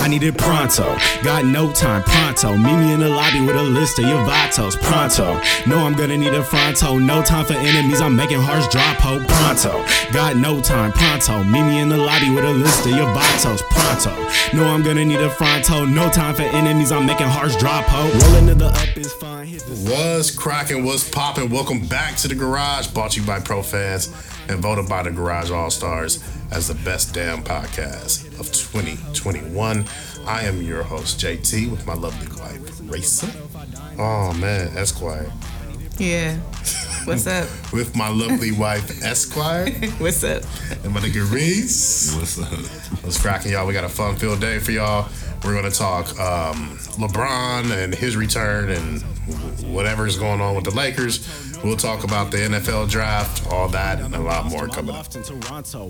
I need it pronto. Got no time, pronto. Meet me in the lobby with a list of your vatos, pronto. Know I'm gonna need a fronto. No time for enemies, I'm making hearts drop, ho, pronto. Got no time, pronto. Meet me in the lobby with a list of your vatos, pronto. Know I'm gonna need a fronto. No time for enemies, I'm making hearts drop, ho. Rolling to the up is fine. Was cracking, was popping. Welcome back to the garage, brought to you by Pro Fans and voted by the Garage All Stars as the best damn podcast of 2021. I am your host, JT, with my lovely wife, Racer. Oh man, Esquire. Yeah. What's up? With my lovely wife, Esquire, What's up? and my nigga Reese. What's up? What's cracking, y'all? We got a fun filled day for y'all. We're gonna talk um, LeBron and his return and whatever's going on with the Lakers. We'll talk about the NFL draft, all that, and a lot more coming up.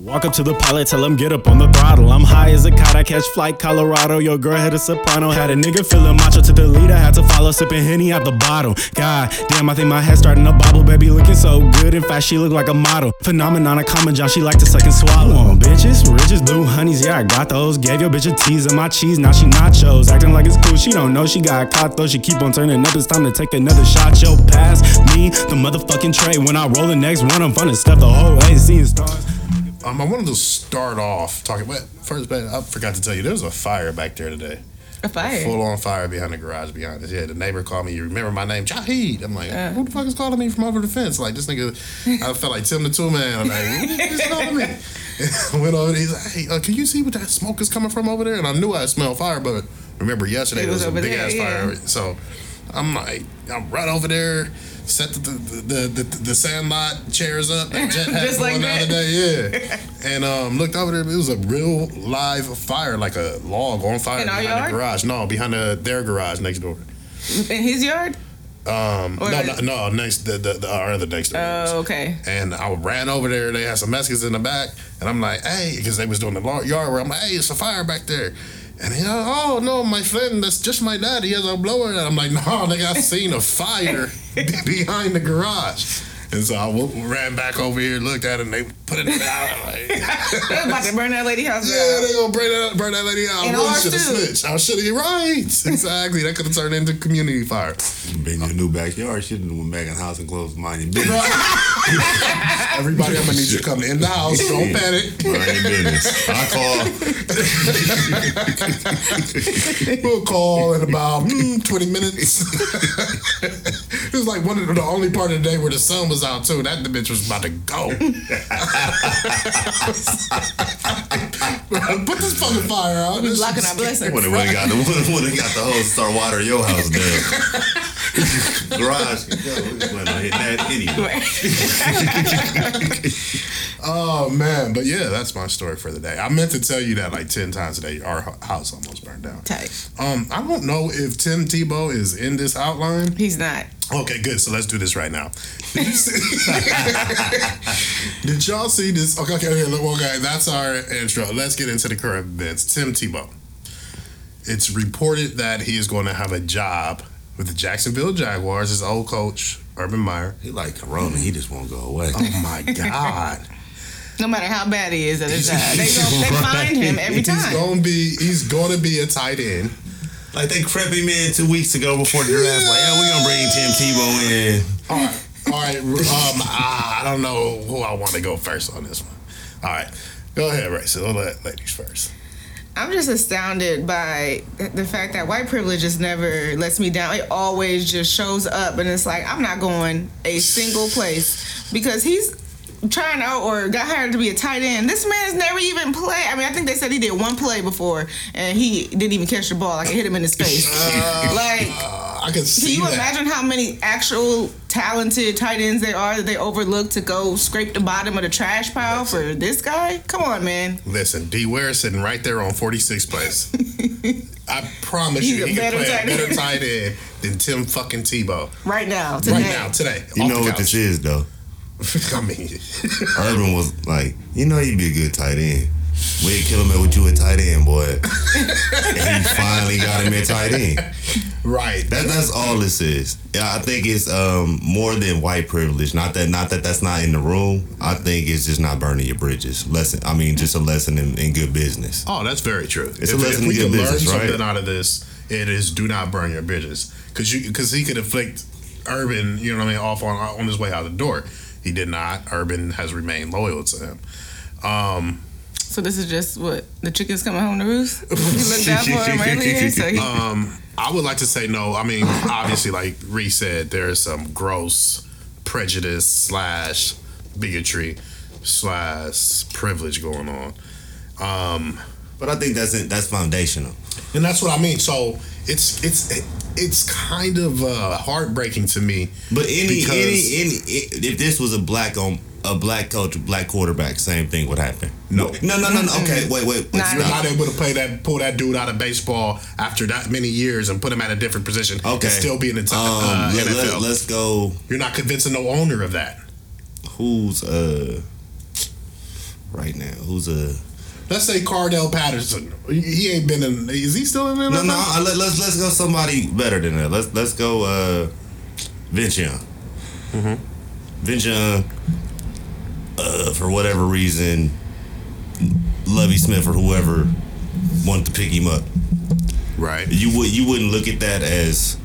Walk up to the pilot, tell him get up on the throttle. I'm high as a kite, I catch flight, Colorado. Your girl had a soprano, had a nigga feeling macho to the lead. I had to follow, sipping henny out the bottle. God damn, I think my head starting to bobble. Baby looking so good, in fact she look like a model. Phenomenon, a common John, she like to second swallow. On bitches, riches, blue honeys, yeah I got those. Gave your bitch a tease of my cheese, now she nachos. Acting like it's cool, she don't know she got caught though. She keep on turning up, it's time to take another shot. Yo, pass me the motherfucking tray. When I roll the next one, I'm fun stuff the whole way, seeing stars. Um, I wanted to start off talking. But first, man, I forgot to tell you, there was a fire back there today. A fire. Full on fire behind the garage behind us. Yeah, the neighbor called me. You remember my name, Jahid? I'm like, who the fuck is calling me from over the fence? Like this nigga, I felt like Tim the Tool Man. I'm like, who the fuck calling me? I went over. there, He's like, hey, uh, can you see what that smoke is coming from over there? And I knew I smelled fire, but remember yesterday It it was, was a big there, ass yeah. fire. So I'm like, I'm right over there. Set the the the, the, sandlot chairs up. that Jet had Just like that? day, yeah. and um, looked over there. It was a real live fire, like a log on fire In our behind yard? the garage. No, behind the, their garage next door. In his yard? Um, Or- no, no, no, next the the, the our other next door. Oh, okay. And I ran over there. They had some Mexicans in the back, and I'm like, "Hey," because they was doing the lar- yard where I'm like, "Hey, it's a fire back there." And he, oh no, my friend, that's just my dad. He has a blower. And I'm like, no, nigga, I seen a fire behind the garage. And so I w- ran back over here, looked at it, and they put it out. I'm Like, They about to burn that lady house yeah, down. they gonna burn that, burn that lady out. I And really ours should have too. snitched. I should have. Right, exactly. That could have turned into community fire. Been in your new backyard. She done went back in the house and closed mind your business. Everybody, I'm gonna need you to come in the house. Don't panic. Mind your business. I call. We'll call in about mm, 20 minutes. it was like one of the, the only part of the day where the sun was out too. That the bitch was about to go. Put this fucking fire out. This Blocking is- our blessings. When they when got the when they got the hose to start watering your house down. Garage can go. We just went on hit that anyway. Oh man, but yeah, that's my story for the day. I meant to tell you that like 10 times today. Our house almost burned down. Tight. Um, I don't know if Tim Tebow is in this outline. He's not. Okay, good. So let's do this right now. Did, you see- Did y'all see this? Okay, okay, okay. Look, okay, that's our intro. Let's get into the current events. Tim Tebow. It's reported that he is going to have a job with the Jacksonville Jaguars. His old coach, Urban Meyer. He like Corona. He just won't go away. Oh my God! No matter how bad he is at his job, they, go, they find him every time. He's going to be. He's going to be a tight end. Like they crept him in two weeks ago before the draft. Like, yeah, we're gonna bring Tim Tebow in. All right, all right. Um, I don't know who I want to go first on this one. All right, go ahead, Ray. So let ladies first. I'm just astounded by the fact that white privilege just never lets me down. It always just shows up, and it's like I'm not going a single place because he's trying out or got hired to be a tight end. This man has never even played. I mean, I think they said he did one play before, and he didn't even catch the ball. Like it hit him in his face. like. Uh, I can Can see you that. imagine how many actual talented tight ends there are that they overlook to go scrape the bottom of the trash pile for this guy? Come on, man. Listen, D Ware is sitting right there on 46th place. I promise He's you, a he can better play a better end. tight end than Tim fucking Tebow Right now, today. right now, today. You know what this couch. is though. I mean, Urban was like, you know, he'd be a good tight end. We'd kill him with you at tight end, boy. and he finally got him at tight end. Right. That, that's all this is. Yeah, I think it's um, more than white privilege. Not that not that that's not in the room. I think it's just not burning your bridges. Lesson. I mean, just a lesson in, in good business. Oh, that's very true. It's a if, lesson if we in can good learn business, right? something out of this, it is do not burn your bridges because you because he could inflict Urban, you know what I mean, off on on his way out the door. He did not. Urban has remained loyal to him. Um, So this is just what the chicken's coming home to roost. He looked out for him earlier, so he, um, I would like to say no. I mean, obviously, like Reese said, there is some gross prejudice slash bigotry slash privilege going on. Um, But I think that's that's foundational. and that's what I mean. So it's it's it's kind of uh, heartbreaking to me. But any Because- any any if this was a black on a black coach, a black quarterback, same thing would happen. No. no, no, no, no. Okay, wait, wait. Nah. You're stop. not able to play that, pull that dude out of baseball after that many years and put him at a different position Okay, and still be in the top Um, uh, let, NFL. us go. You're not convincing no owner of that. Who's uh right now? Who's uh Let's say Cordarrelle Patterson. He- He ain't been in. Is he still in the no no? I, let, let's let's go somebody better than that. Let's let's go uh Vince Young. Mm-hmm. Vince Young. Uh, for whatever reason, Lovie Smith or whoever wanted to pick him up. Right. you would you wouldn't look at that as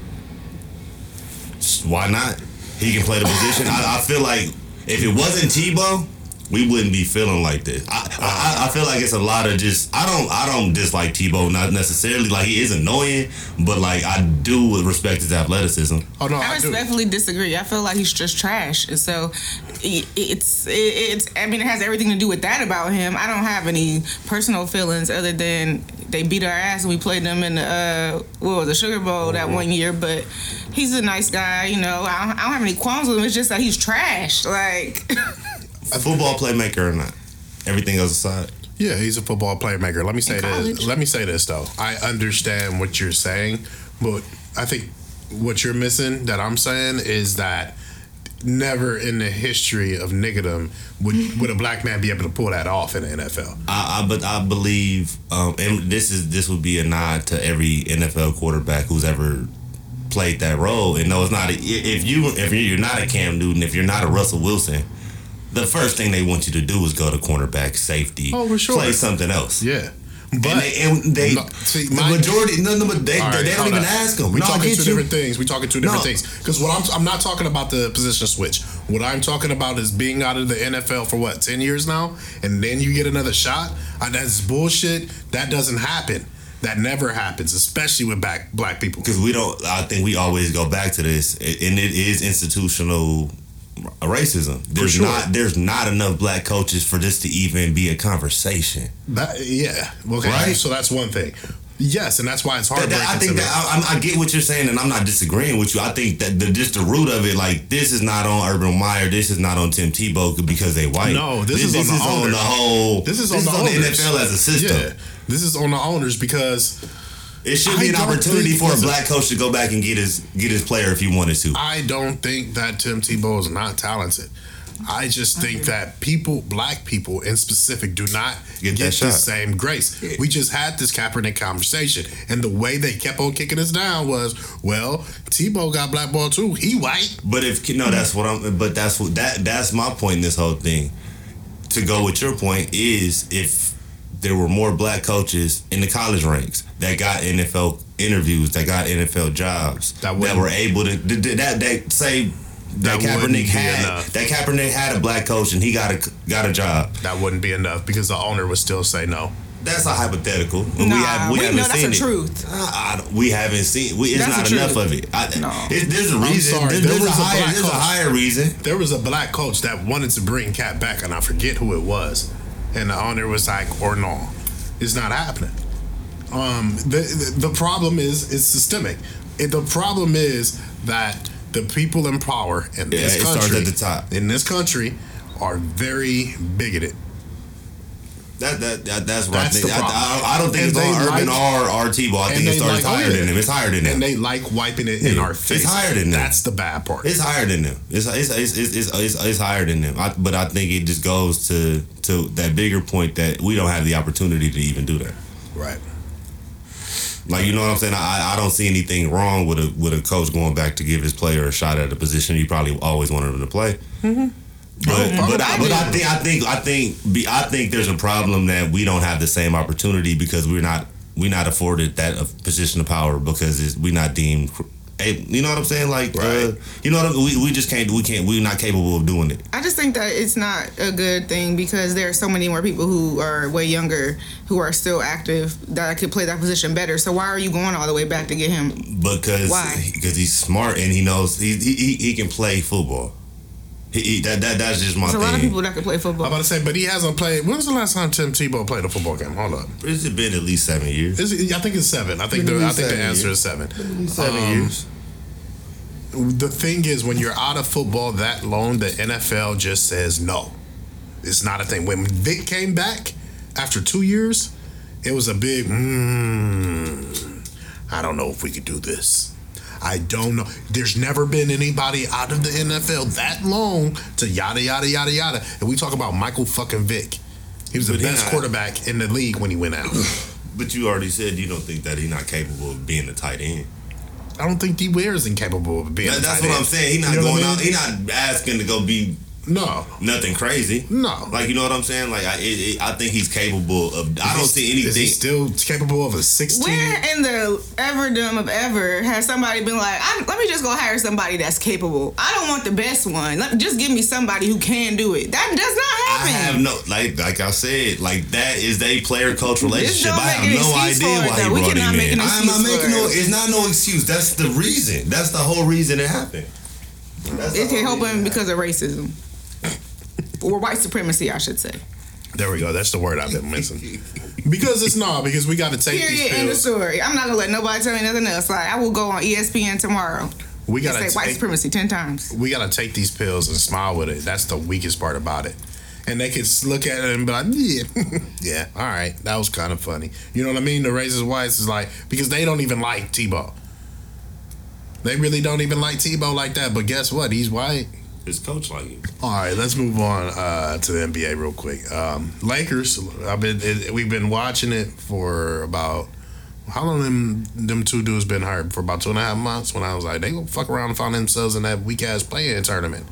why not? He can play the position. I, I feel like if it wasn't Tebow, we wouldn't be feeling like this. I, I I feel like it's a lot of just I don't I don't dislike Tebow not necessarily like he is annoying, but like I do respect his athleticism. Oh no, I I, do. respectfully disagree. I feel like he's just trash, and so it- it's it's. I mean, it has everything to do with that about him. I don't have any personal feelings other than they beat our ass and we played them in the uh, what was the Sugar Bowl that one year. But he's a nice guy, you know. I don't, I don't have any qualms with him. It's just that he's trash. Like A football playmaker or not, everything else aside. Yeah, he's a football playmaker. Let me say this. Let me say this though. I understand what you're saying, but I think what you're missing that I'm saying is that never in the history of niggerdom would would a black man be able to pull that off in the NFL. I, I but I believe, um, and this is this would be a nod to every NFL quarterback who's ever played that role. And no, it's not. A, if you if you're not a Cam Newton, if you're not a Russell Wilson, the first thing they want you to do is go to cornerback, safety, Oh, for sure. play something else. Yeah, but and they, and they No, see, the majority, no, no, but they, right, they don't even ask them. We no, talking two you. different things. We talking two different No. things. Because what I'm I'm not talking about the position switch. What I'm talking about is being out of the NFL for what ten years now, and then you get another shot. Uh, that's bullshit. That doesn't happen. That never happens, especially with black black people. because we don't. I think we always go back to this, and it is institutional racism. There's sure. not there's not enough black coaches for this to even be a conversation. That, yeah. Okay. Right? So that's one thing. Yes, and that's why it's that- I think that I, I get what you're saying, and I'm not disagreeing with you. I think that the, just the root of it, like this is not on Urban Meyer, this is not on Tim Tebow because they white. No, this is on the owners. the whole. this is on the, the. NFL as a system. Yeah. This is on the owners because It should I be an opportunity for a black coach to go back and get his get his player if he wanted to. I don't think that Tim Tebow is not talented. I just think that people, black people in specific, do not Get get, the same grace. We just had this Kaepernick conversation, and the way they kept on kicking us down was, well, Tebow got blackballed too. He white. But if no, that's what I'm. But that's what that that's my point in this whole thing. To go with your point is if there were more black coaches in the college ranks that got NFL interviews, that got NFL jobs, That that, were able to that that, that say that, That Kaepernick had enough. that Kaepernick had a black coach and he got a got a job. That wouldn't be enough because the owner would still say no. That's a hypothetical. Nah, we have, we, we haven't know that's seen the it. truth. I, I- we haven't seen. We, it's That's not enough truth. of it. I, No. it- there's a reason. There- there there's a was a higher. There's a higher reason. There was a black coach that wanted to bring Cat back, and I forget who it was. And the owner was like, or no, it's not happening. Um, the, the the problem is it's systemic. It, the problem is that the people in power in Yeah, this country, at the top. in this country, are very bigoted. That, that, that that's what That's I think. I. I, I don't think And it's on Urban like- or or Tebow. I think it's, like- higher than them. It's higher than them. And they like wiping it in Yeah. our face. It's higher than them. That's the bad part. It's higher than them. It's it's it's it's, it's, it's, it's higher than them. I, but I think it just goes to to that bigger point that we don't have the opportunity to even do that. right. Like you know what I'm saying? I I don't see anything wrong with a with a coach going back to give his player a shot at a position you probably always wanted him to play. Mm-hmm. But Oh, but, I I, but I think I think I think be, I think there's a problem that we don't have the same opportunity because we're not we're not afforded that uh, position of power because it's, we're not deemed. cr- eh, You know what I'm saying? Like, uh, Right. you know what I mean? we we just can't we can't we're not capable of doing it. I just think that it's not a good thing because there are so many more people who are way younger who are still active that could play that position better. So why are you going all the way back to get him? because Why? because he's smart and he knows he he, he, he can play football. He, he, that, that that's just my There's a thing. lot of people that can play football. I'm football. about to say, but he hasn't played. When was the last time Tim Tebow played a football game? Hold up. It's been at least seven years. Is it, I think it's seven. I think the, I think the answer years. is seven. Seven Um, years. The thing is, when you're out of football that long, the NFL just says no. It's not a thing. When Vic came back after two years, it was a big. Mm, I don't know if we could do this. I don't know. There's never been anybody out of the NFL that long to yada yada yada yada. And we talk about Michael fucking Vick. He was the But best quarterback in the league when he went out. But you already said you don't think that he's not capable of being a tight end. I don't think D Ware is incapable of being. That- that's what end. I'm saying. He's not You know going I out. He's not asking to go be No, nothing crazy. no. Like you know what I'm saying? Like I, it, it, I think he's capable of. I don't Is see he- Is he anything. still capable of a 16? Where in the everdom of ever has somebody been like, I'm, let me just go hire somebody that's capable? I don't want the best one. Let, just give me somebody who can do it. That does not happen. I have no like like I said like that is a player coach relationship. I have no idea why he. We brought him in. I'm not making no. It's not no excuse. That's the reason. That's the whole reason it happened. That's the It can whole help him because of racism. Or white supremacy, I should say. There we go. That's the word I've been missing. because it's not, because we got to take Period. these End of story. I'm not gonna let nobody tell me nothing else. Like I will go on ESPN tomorrow. We and got say to white take, supremacy ten times. we got to take these pills and smile with it. That's the weakest part about it. And they could look at it and be like, yeah, yeah, all right, that was kind of funny. You know what I mean? The racist whites is like, because they don't even like Tebow. They really don't even like Tebow like that. But guess what? He's white. His coach like him. All right, let's move on uh, to the NBA real quick. Um, Lakers, I've been it, we've been watching it for about how long them them two dudes been hurt for about two and a half months. When I was like, they gonna fuck around and find themselves in that weak ass play-in tournament,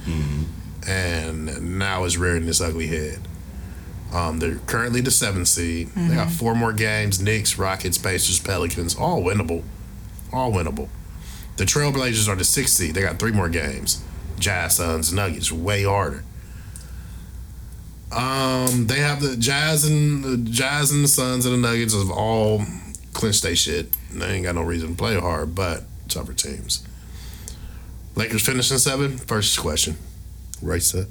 and now it's rearing this ugly head. Um, they're currently the seventh seed. They got four more games: Knicks, Rockets, Pacers, Pelicans, all winnable, all winnable. The Trailblazers are the sixth seed. They got three more games. Jazz, Suns, Nuggets, way harder. Um, they have the Jazz and the Jazz and the Suns and the Nuggets have all clinched their shit. They ain't got no reason to play hard, but tougher teams. Lakers finishing seven. First question, right set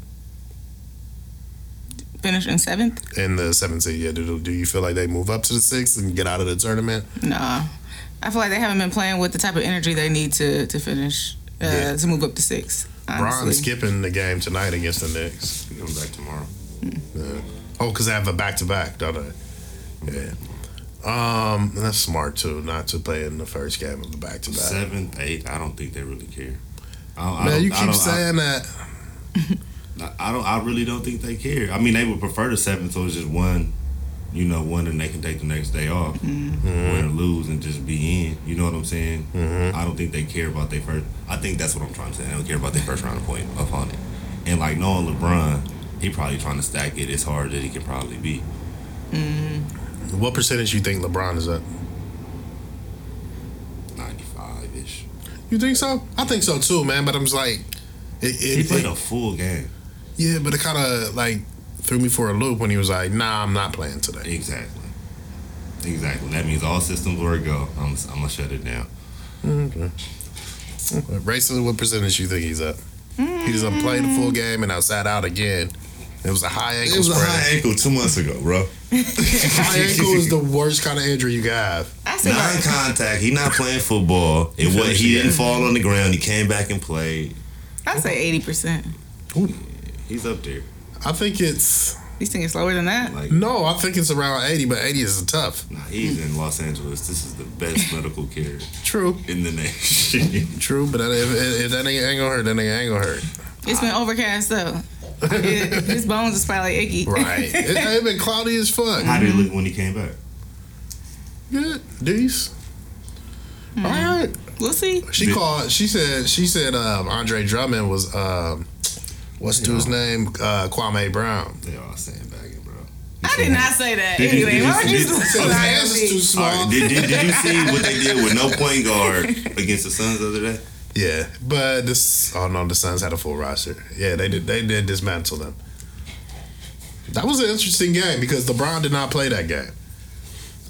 Finish in seventh? in the seventh seed. Yeah, do, do you feel like they move up to the sixth and get out of the tournament? Nah. I feel like they haven't been playing with the type of energy they need to to finish uh, Yeah. to move up to six. Bron Honestly. skipping the game tonight against the Knicks. He comes back tomorrow. Oh, because they have a back to back, don't they? Yeah. Um, that's smart too, not to play in the first game of the back to back. Seventh, eighth. I don't think they really care. I, I Man, don't- you I keep don't- I- saying that. I I don't. I really don't think they care. I mean, they would prefer the seventh, so it's just one, you know, one, and they can take the next day off, Mm-hmm. win or lose, and just be in. You know what I'm saying? Mhm. I don't think they care about their first. I think that's what I'm trying to say. They don't care about their first round of point opponent. And like knowing LeBron, he probably trying to stack it as hard as he can probably be. What percentage do you think LeBron is at? Ninety five ish. You think so? I think so too, man. But I'm just like, it, it, He played it- a full game. yeah, but it kind of like threw me for a loop when he was like, "Nah, I'm not playing today." Exactly. Exactly. That means all systems were a go. I'm, I'm gonna shut it down. Okay. Racing, what percentage do you think he's at? He just played the full mm. game and I sat out again. It was a high ankle It was a high ankle two months ago, bro. high ankle is the worst kind of injury you can have. I said like, Non-contact. He not playing football. It was he didn't game. fall on the ground. He came back and played. I say eighty percent. He's up there. I think it's You think it's slower than that? Like, No, I think it's around 80, but 80 is tough. nah, he's in Los Angeles. This is the best medical care True. in the nation. True, but that, if, if, if that ain't, ain't gonna hurt, that ain't, ain't gonna hurt. It's been overcast though. It- his bones is probably achy. Right. it, it been cloudy as fuck. How did he look when he came back? Good. Deuce. All right. we'll see. She called. She said. She said. Um, Andre Drummond was. Um, what's dude's name? Uh, Kwame Brown. They all sandbagging, bro. I did not say that. Did you- anyway, did you- why would you did- just His lie hands to is too me? small. All right, did, did, did you see what they did with no point guard against the Suns the other day? Yeah, but this. Oh no, the Suns had a full roster. Yeah, they did. They did dismantle them. That was an interesting game because LeBron did not play that game.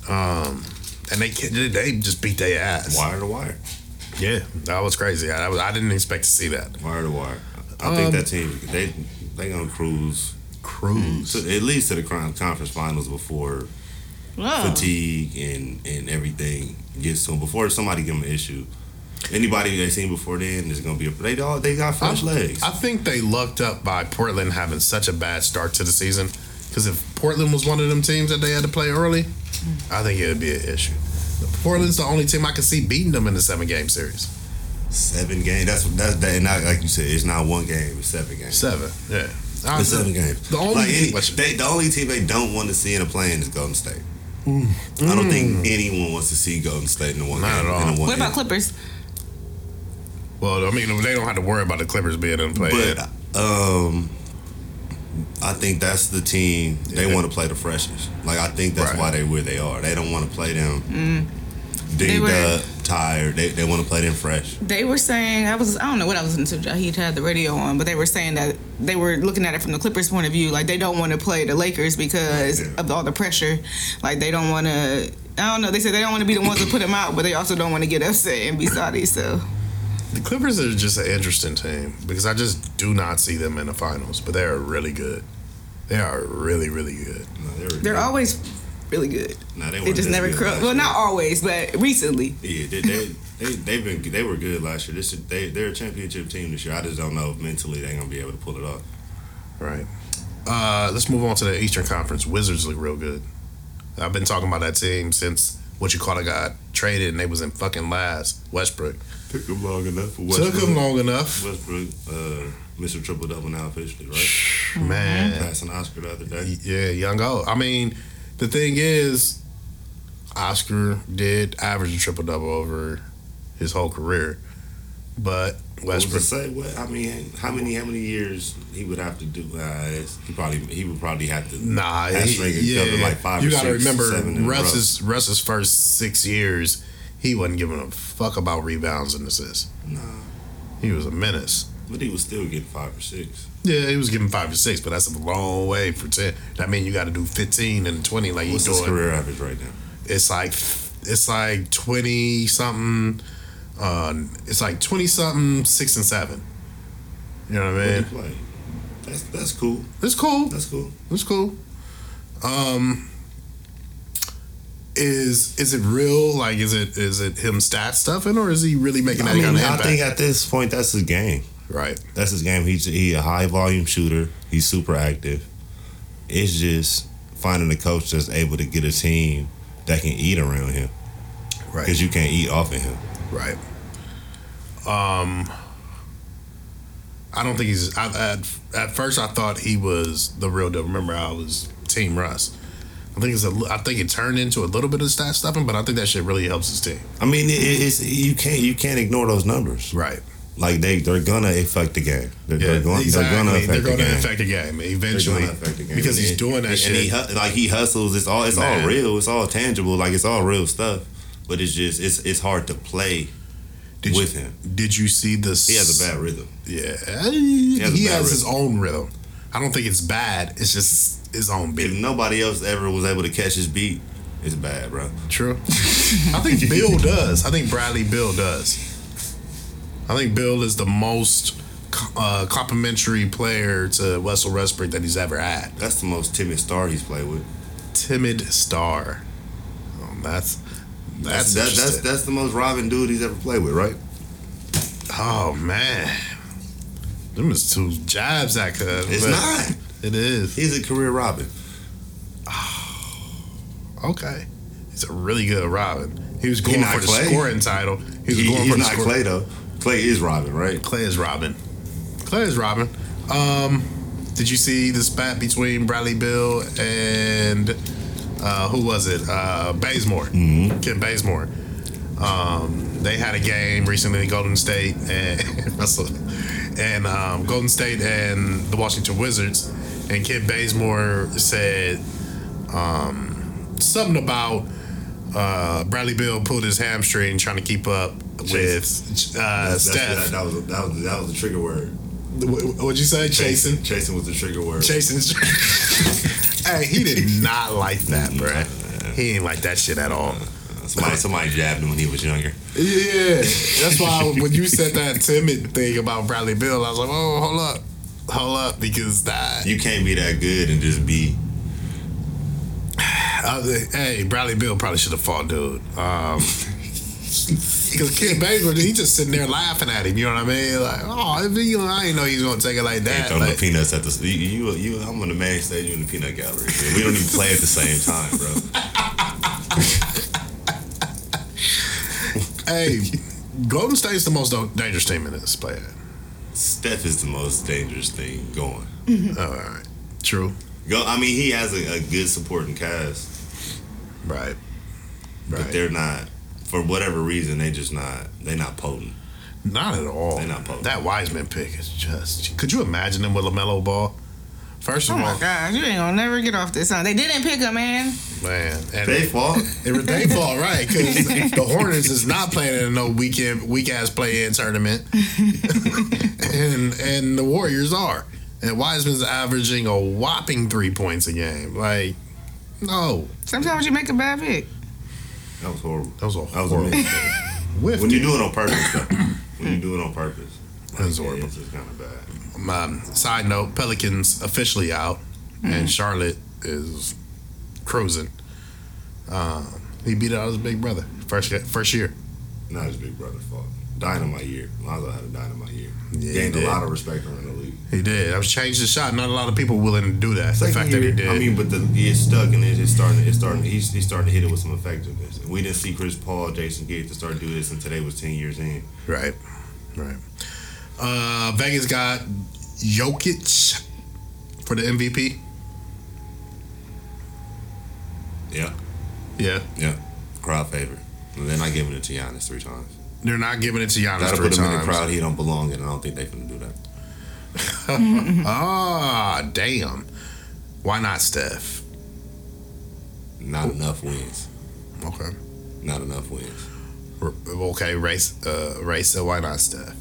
Um, and they they just beat their ass. Wire to wire. Yeah, that was crazy. I, I was, I didn't expect to see that. Wire to wire. I Um, think that team they they gonna cruise Cruise. to, at least to the conference finals before Whoa. fatigue and and everything gets to them. Before somebody give them an issue. Anybody they seen before then is gonna be a, they all they got fresh legs. I think they lucked up by Portland having such a bad start to the season. Because if Portland was one of them teams that they had to play early, I think it would be an issue. Portland's the only team I can see beating them in the seven game series. Seven games. That's what that's that. And not like you said, it's not one game. It's seven games. Seven, yeah. It's seven games. The only like team- any, they, the only team they don't want to see in a play is Golden State. I don't think anyone wants to see Golden State in the one Mm. Not game. at all. In one What about game. Clippers? Well, I mean, they don't have to worry about the Clippers being in play. But um, I think that's the team they Yeah. want to play the freshest. Like I think that's Right. why they where they are. They don't want to play them Mm. They were- up, tired. They they want to play them fresh. They were saying I was I don't know what I was listening to. He had the radio on, but they were saying that they were looking at it from the Clippers' point of view. Like they don't want to play the Lakers because Yeah. of all the pressure. Like they don't want to. I don't know. They said they don't want to be the ones to put them out, but they also don't want to get upset and be sorry. So the Clippers are just an interesting team because I just do not see them in the finals. But they are really good. They are really, really good. No, they were they're good. always really good. Nah, they, They weren't just never good crook. Well, year. not always, but recently. Yeah, they they they they've been they were good last year. This is- they they're a championship team this year. I just don't know if mentally they're gonna be able to pull it off. Right. Uh, let's move on to the Eastern Conference. Wizards look real good. I've been talking about that team since what you call it got traded and they was in fucking last. Westbrook Took them long enough for took them long enough. Westbrook, uh, Mr. Triple Double now officially, right? Man, Passing Oscar the other day. yeah, young O. I mean, the thing is, Oscar did average a triple double over his whole career, but Westbrook. say? What I mean, how many how many years he would have to do? Uh, he probably he would probably have to. Nah, he, yeah. like five you or gotta six, remember seven in a row. Russ's Russ's first six years, he wasn't giving a fuck about rebounds and assists. Nah, He was a menace. But he was still getting five or six. Yeah, he was getting five or six, but that's a long way for ten. That mean you got to do fifteen and twenty like What's he's his doing. career average right now? It's like it's like twenty something. Uh, it's like twenty something, six and seven. You know what I mean? play? That's that's cool. It's cool. That's cool. That's cool. Um, is is it real? Like, is it is it him stat stuffing, or is he really making that I mean, kind of I impact? think at this point that's his game. Right. That's his game. He's he a high volume shooter. He's super active. It's just finding a coach that's able to get a team that can eat around him Right. because you can't eat off of him. Right. Um, I don't think he's. I, at at first, I thought he was the real deal. Remember, I was Team Russ. I think it's a. I think it turned into a little bit of stat stuffing, but I think that shit really helps his team. I mean, it, it's you can't you can't ignore those numbers. Right. Like they they're gonna affect the game. They're, Yeah. they're going exactly. they're gonna affect They're the going to game. affect the game They're eventually gonna affect the game because he's And- doing that and shit. he like he hustles. It's all it's Man. all real. It's all tangible. Like it's all real stuff. But it's just it's it's hard to play did with you, him. Did you see this? He has a bad rhythm. Yeah, he, has he has his own rhythm. I don't think it's bad. It's just his own If beat. nobody else ever was able to catch his beat, it's bad, bro. True. I think Beal does. I think Bradley Beal does. I think Beal is the most uh, complimentary player to Wessel Westbrook that he's ever had. That's the most timid star he's played with. Timid star. Oh, that's that's That's that's, that's that's the most Robin dude he's ever played with, right? oh man, them is two jabs that could. It's not. It is. He's a career Robin. Okay. He's a really good Robin. He was going not for the Clay. scoring title. He was He, going for the score- Clay though. Clay is Robin, right? Clay is Robin. Clay is Robin. Um, did you see the spat between Bradley Beal and uh, who was it? Uh, Bazemore. Mm-hmm. Kent Bazemore. Um, they had a game recently in Golden State and Russell and um, Golden State and the Washington Wizards. And Kent Bazemore said um, something about uh, Bradley Beal pulled his hamstring trying to keep up with uh, That's- Steph. that, was that was that was the trigger word. What'd you say? Chasing? Chasing was the trigger word. Chasing. hey, he did not like that, bruh. He ain't like that shit at all. Somebody, somebody jabbed him when he was younger. Yeah, that's why when you said that timid thing about Bradley Beal, I was like, oh, hold up. Hold up, because that. You can't be that good and just be. I was like, hey, Bradley Beal probably should have fought, dude. Um, because Kid Baker, he just sitting there laughing at him. You know what I mean? Like, oh, if he, you know, I didn't know he was gonna take it like that. throwing Like, the peanuts at the. You, you, you, I'm on the main stage. You in the peanut gallery. man. We don't even play at the same time, bro. hey, Golden State's the most dangerous team in this play. Steph is the most dangerous thing going. Mm-hmm. All right, true. Go. I mean, he has a, a good supporting cast, Right. but Right. they're not. For whatever reason, they just not. They not potent. Not at all. They're not potent. That Wiseman pick is just. Could you imagine him with LaMelo Ball? First Oh of my all, gosh, you ain't gonna never get off this song. They didn't pick him, man. man, and They fall. it was they fall right because the Hornets is not playing in no weekend weak ass play in tournament, and and the Warriors are, and Wiseman's averaging a whopping three points a game. Like, no, Sometimes you make a bad pick. That was horrible. that was a That was a horrible mistake. whiff. When you do it on purpose, though. when you do it on purpose, That's yeah, horrible. It's just kind of bad. Um, side note: Pelicans officially out, and Charlotte is cruising. Um, he beat out his big brother first first year. Not his big brother's fault. Dynamite year. Lonzo had a dynamite year. Yeah, Gained he a lot of respect around the league. He did. I was changed the shot. Not a lot of people willing to do that. the Second fact that he did. I mean, but the it's stuck and it's it's starting. It's starting. He's, he's starting to hit it with some effectiveness. And we didn't see Chris Paul, Jason Kidd to start doing this and today was ten years in. right, right. Uh, Vegas got Jokic for the MVP. Yeah, Yeah, yeah. Crowd favorite. And they're not giving it to Giannis three times. they're not giving it to Giannis Gotta three put him in times. the crowd he don't belong in. I don't think they finna do that. Ah, damn. Why not Steph? Not enough wins. Okay. Not enough wins. R- Okay, race. Uh, race. So why not Steph?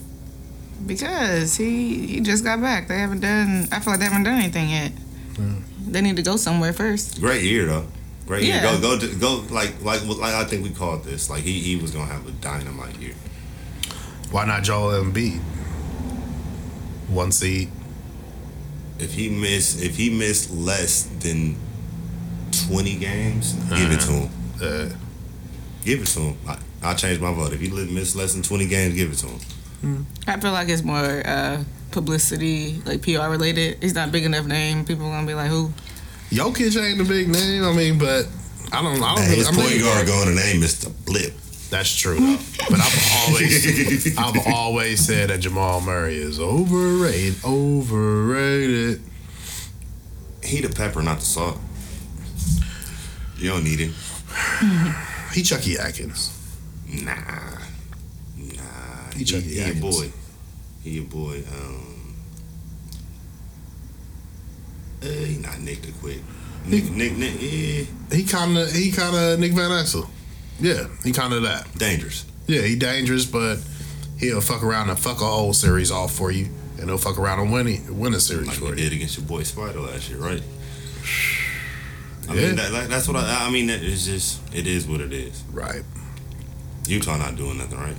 Because he he just got back. They haven't done. I feel like they haven't done anything yet. They need to go somewhere first. Great year though. Great year. Go go to, go like like like I think we called this. Like he he was gonna have a dynamite year. Why not Joel Embiid? One seed. If he missed if he missed less than twenty games, give it to him. Uh, Give it to him. I, I'll change my vote. If he li- missed less than twenty games, give it to him. I feel like it's more uh, publicity, like PR related. He's not big enough name. People are gonna be like, who? Jokic ain't a big name. I mean, but I don't. I don't. Hey, his I mean, point guard going to name Mr. Blip. That's true though. But I've always, I've always said that Jamal Murray is overrated. Overrated. He the pepper, not the salt. You don't need him. He Chucky Atkins. Nah, nah. He He, Chucky he a boy. He a boy. Um, uh, he not Nick the Quick. Nick, Nick, Nick, yeah, He kind of, he kind of Nick Van Exel. Yeah, he kind of that. dangerous. Yeah, he dangerous, but he'll fuck around and fuck a whole series off for you, and he'll fuck around and win it, win a series Like for you you. did against your boy Spider last year, right? I Yeah. mean, that, like, that's what I. I mean, that it's just it is what it is. Right. Utah not doing nothing, right?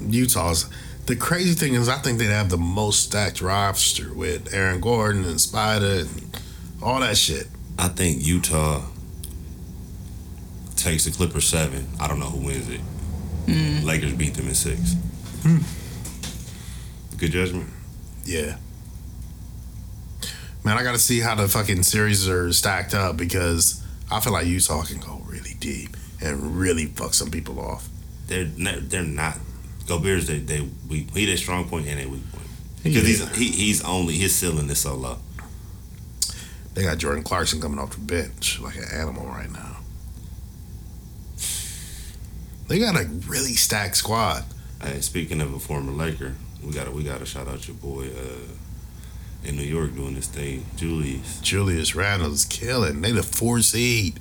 Utah's. The crazy thing is, I think they have the most stacked roster with Aaron Gordon and Spider and all that shit. I think Utah takes the Clippers seven. I don't know who wins it. Mm. Lakers beat them in six. Hmm. Good judgment. Yeah. Man, I got to see how the fucking series are stacked up because I feel like Utah can go really deep and really fuck some people off. They're ne- they're not. Gobert's they they weak. He their strong point and they weak point because he's he, he's only his ceiling is so low. They got Jordan Clarkson coming off the bench like an animal right now. They got a really stacked squad. Hey, speaking of a former Laker, we got to we got to shout out your boy uh, in New York doing this thing, Julius. Julius Randle's killing. They the four seed.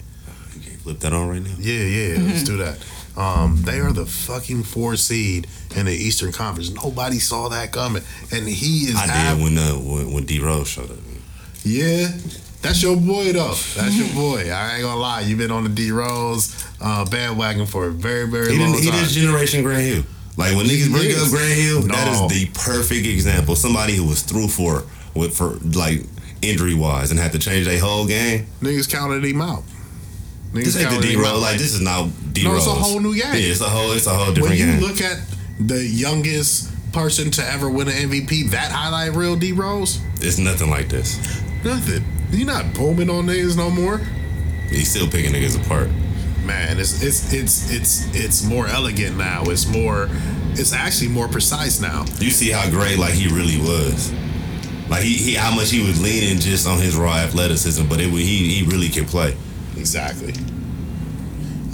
You can't flip that on right now. Yeah, yeah, let's do that. Um, they are the fucking four seed in the Eastern Conference. Nobody saw that coming, and he is. I av- did when uh when, when D Rose showed up. Yeah, that's your boy though. That's your boy. I ain't gonna lie. You've been on the D Rose uh, bandwagon for a very, very He long didn't. He time. did Generation Grant Hill. Like when niggas bring up Grant Hill, that No. is the perfect example. Somebody who was through for with for like injury wise and had to change their whole game. Niggas counted him out. Niggas This ain't the D Rose. Like this is not D Rose. No, it's a whole new game. Yeah, it's a whole. It's a whole different game. when you game. look at the youngest person to ever win an MVP, that highlight reel D Rose, it's nothing like this. nothing. He not booming on niggas no more. He's still picking niggas apart. Man, it's it's it's it's it's more elegant now. It's more. It's actually more precise now. You see how great like he really was. Like he, he how much he was leaning just on his raw athleticism, but it he he really can play. Exactly.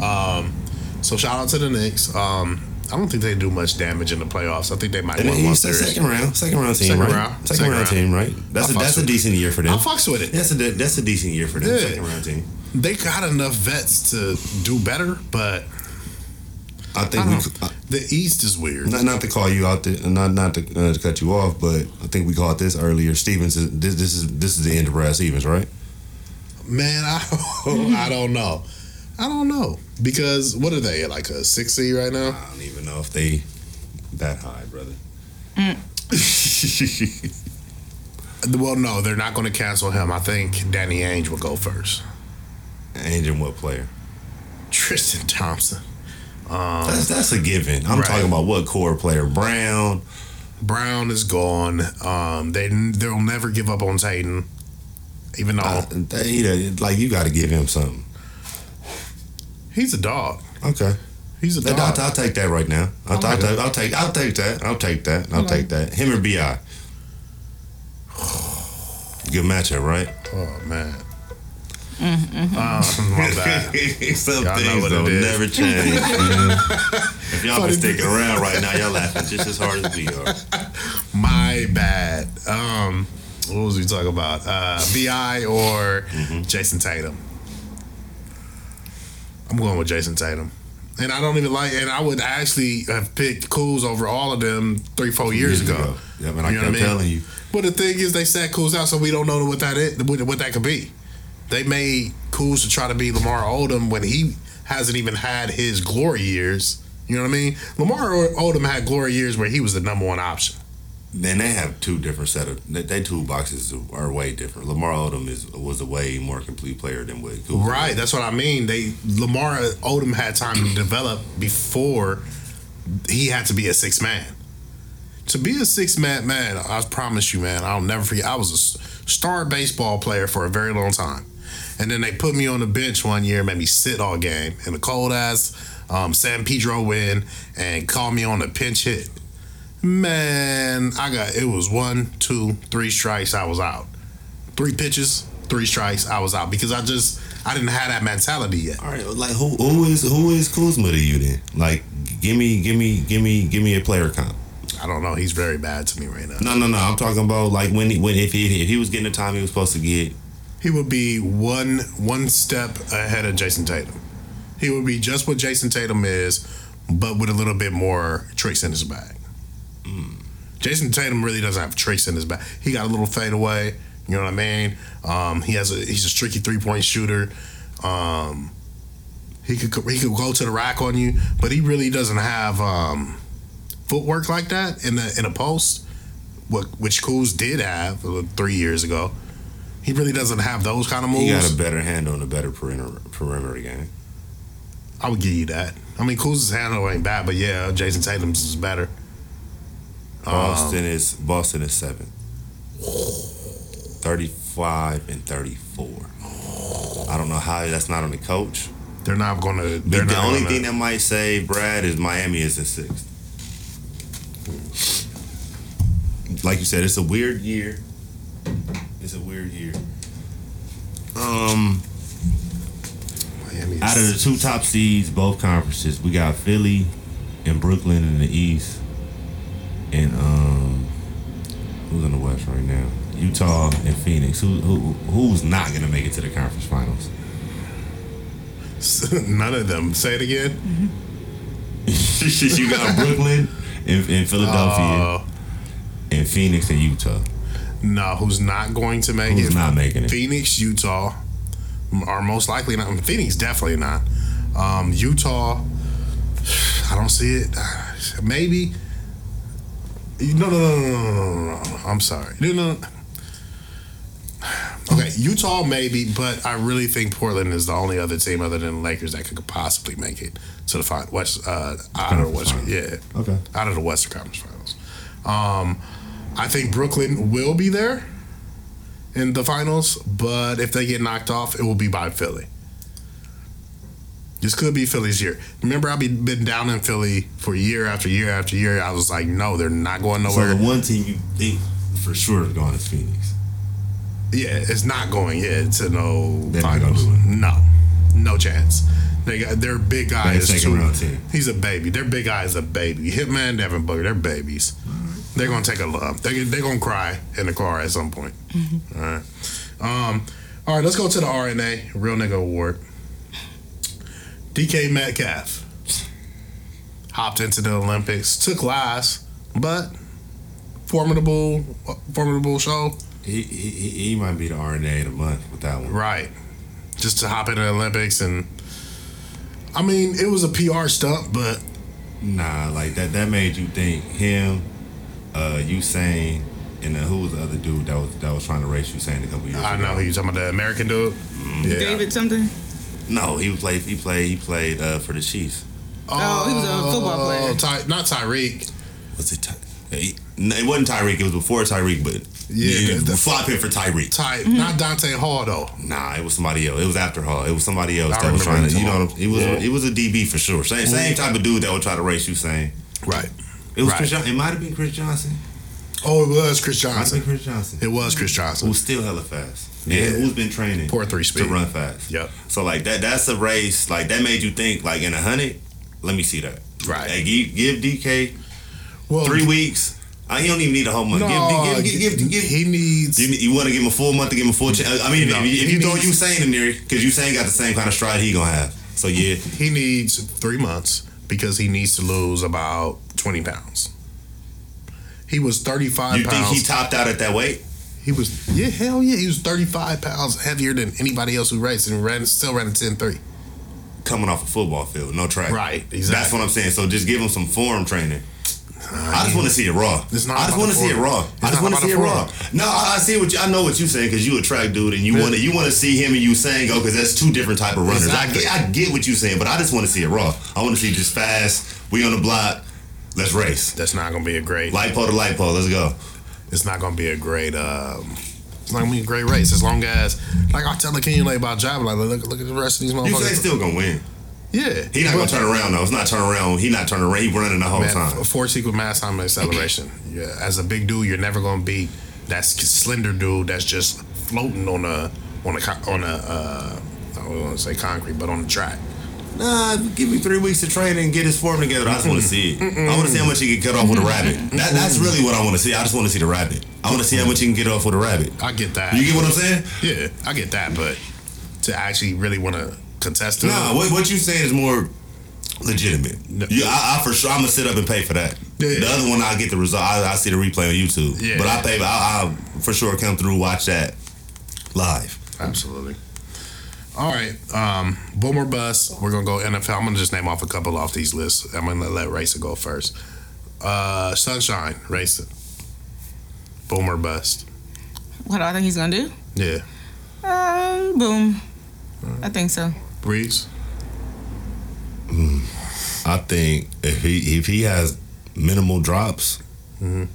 Um, so shout out to the Knicks. Um, I don't think they do much damage in the playoffs. I think they might And win one he's the series. second round, second round team, Second right? round, Second, second round, round. team, right? That's I a that's a with it. decent year for them. I fucks with it. That's a that's a decent year for them. Yeah. Second round team. They got enough vets to do better, but I think I we uh, the East is weird. not not to call you out, there, not not to, uh, to cut you off, but I think we called this earlier. Stevens, is, this this is this is the end of Brad Stevens, right? Man, I I don't know. I don't know because what are they like a six seed right now? I don't even know if they that high, brother. Well, no, they're not going to cancel him. I think Danny Ainge will go first. Ainge and what player? Tristan Thompson, That's that's a given. I'm Right. talking about what core player? Brown. Brown is gone. Um, they they'll never give up on Tatum, even though Uh, they- like you got to give him something. He's a dog. Okay. He's a I'll, dog. I'll take that right now. I'll, Okay. I'll, take, I'll take I'll take that. I'll take that. I'll take that. Him or Bi. Good matchup, right? Oh man. Uh, my bad. Some Y'all know things it will never change. if y'all Funny been sticking around right now, y'all laughing just as hard as we are. My bad. Um, what was we talking about? Uh, Bi or Jason Tatum? I'm going with Jason Tatum. And I don't even like, and I would actually have picked Kuz over all of them three, four years, ago. Yeah, man, I You know what kept I mean? telling you. But the thing is, they sat Kuz out, so we don't know what that is, what, what that could be. They made Kuz to try to be Lamar Odom when he hasn't even had his glory years. You know what I mean? Lamar Odom had glory years where he was the number one option. Then they have two different set of they, they two boxes are way different. Lamar Odom is was a way more complete player than was. Right, that's what I mean. They Lamar Odom had time to develop before he had to be a six man. To be a six man man, I promise you, man, I'll never forget. I was a star baseball player for a very long time, and then they put me on the bench one year, made me sit all game in a cold ass um, San Pedro win, and called me on a pinch hit. Man, I got it was one, two, three strikes, I was out. Three pitches, three strikes, I was out because I just I didn't have that mentality yet. All right, like who who is who is Kuzma to you then? Like, give me give me give me give me a player comp. I don't know. He's very bad to me right now. No, no, no. I'm talking about like when he, when if he if he was getting the time he was supposed to get. He would be one one step ahead of Jason Tatum. He would be just what Jason Tatum is, but with a little bit more tricks in his bag. Jason Tatum really doesn't have tricks in his back. He got a little fadeaway. You know what I mean? Um, he has a he's a tricky three point shooter. Um, he could he could go to the rack on you, but he really doesn't have um, footwork like that in the in a post. What which Kuz did have three years ago. He really doesn't have those kind of moves. He got a better handle and a better perimeter perimeter game. I would give you that. I mean, Kuz's handle ain't bad, but yeah, Jason Tatum's is better. Boston is Boston is seven. 35 and 34. I don't know how that's not on the coach. They're not going to. The, not only gonna, thing that might save Brad is Miami is in sixth. Like you said, it's a weird year. It's a weird year. Um, Miami is- out of the two top seeds, both conferences, we got Philly and Brooklyn in the East, and um, who's in the West right now? Utah and Phoenix. Who, who who's not gonna make it to the conference finals? none of them. Say it again. you got Brooklyn and, and Philadelphia Uh, and Phoenix and Utah. no, who's not going to make Who's it? not making it? Phoenix, Utah are most likely not. Phoenix definitely not. Um, Utah, I don't see it. Maybe. No, no, no, no, no, no, no, no. I'm sorry. No, no. Okay, Utah maybe, but I really think Portland is the only other team other than the Lakers that could possibly make it to the final West uh, out of the Western. Yeah, Okay. out of the Western Conference Finals. Um, I think Brooklyn will be there in the finals, but if they get knocked off, it will be by Philly. This could be Philly's year. Remember, I've been been down in Philly for year after year after year. I was like, no, they're not going So nowhere. the one team you think for sure is going is Phoenix. yeah, it's not going yet to no They're finals. gonna No, no chance. They got their big guy They're is second too. team. He's a baby. Their big guy is a baby. Ayton, Devin Booker, they're babies. They're gonna take a lump. They they're gonna cry in the car at some point. All right. Um. All right. Let's go to the RNA Real Nigga Award. DK Metcalf hopped into the Olympics. Took last, but formidable, formidable show. He, he, he he might be the RNA of the month with that one. Right. Just to hop into the Olympics and. I mean, it was a PR stunt, but Nah, like that that made you think him, uh, Usain, and then who was the other dude that was that was trying to race Usain a couple years I ago? know he's talking about the American dude. Yeah. David something. No, he played he played he played uh, for the Chiefs. Oh, he was a football player. Ty, not Tyreek. Was it? Ty- he- it wasn't Tyreek. It was before Tyreek, but Yeah, yeah, the- swap him for Tyreek. Ty, not Dante Hall though. Nah, it was somebody else. It was after Hall. It was somebody else I that was trying to. You him know, too. he was Yeah. he was a DB for sure. Same same type of dude that would try to race Usain. Right. It was Right. Chris. It might have been Chris Johnson. Oh, it was Chris Might have Johnson. been Chris Johnson. It was Chris Johnson. Who's still hella fast. Yeah. Who's been training Four three speed to run fast. Yep. So like that that's a race like that made you think like in a hundred. Let me see that. Right. Hey, give, give DK Well, three weeks. I he don't even need a whole month. No, give, give, give, he needs. You, you want to give him a full month to give him a full chance? I mean, No, if, if you throw needs- Usain in there, because Usain got the same kind of stride he gonna have. So yeah, He needs three months because he needs to lose about twenty pounds. He was thirty five you think he topped out at that weight? He was yeah, hell yeah. He was thirty five pounds heavier than anybody else who raced and ran still ran a 10-3. Coming off a football field, no track. Right, exactly. That's what I'm saying. So just give him some form training. I just want to see it raw. I just want to see it raw. It's I just want to see it raw. No, I I see what you, I know what you're saying because you a track dude and you want to you want to see him and you saying oh, go because that's two different type of runners. Exactly. I, get, I get what you're saying, but I just want to see it raw. I want to see just fast. We on the block. Let's race. That's not gonna be a great. Light pole to light pole. Let's go. It's not gonna be a great. Um, it's not gonna be a great race as long as, like I tell the Kenyon like about Jabba, like look, look at the rest of these You motherfuckers. say still gonna win. yeah, He not gonna turn around though. It's not turn around. He not turning around. He running the whole Man, time. a four sequence mass time acceleration. yeah, as a big dude, you're never gonna be that slender dude that's just floating on a on a on a. Uh, I don't want to say concrete, but on the track. Nah, give me three weeks to train and get his form together. I just want to see it. I want to see how much he can cut off with a rabbit. That, that's really what I want to see. I just want to see the rabbit. I want to see how much he can get off with a rabbit. I get that. You get what I'm saying? yeah, I get that, but to actually really want to contest it, Nah, what, what you saying is more legitimate. No. You, I, I for sure, I'm gonna sit up and pay for that. Yeah. The other one, I get the result. I, I see the replay on YouTube. Yeah. But I pay. I, I'll for sure come through watch that live. Absolutely. All right, um, boom or bust. We're gonna go NFL. I'm gonna just name off a couple off these lists. I'm gonna let Racer go first. Uh, Sunshine, Racer. Boom or bust. What do I think he's gonna do? Yeah. Um, boom. I think so. Breeze. I think if he if he has minimal drops, Mhm.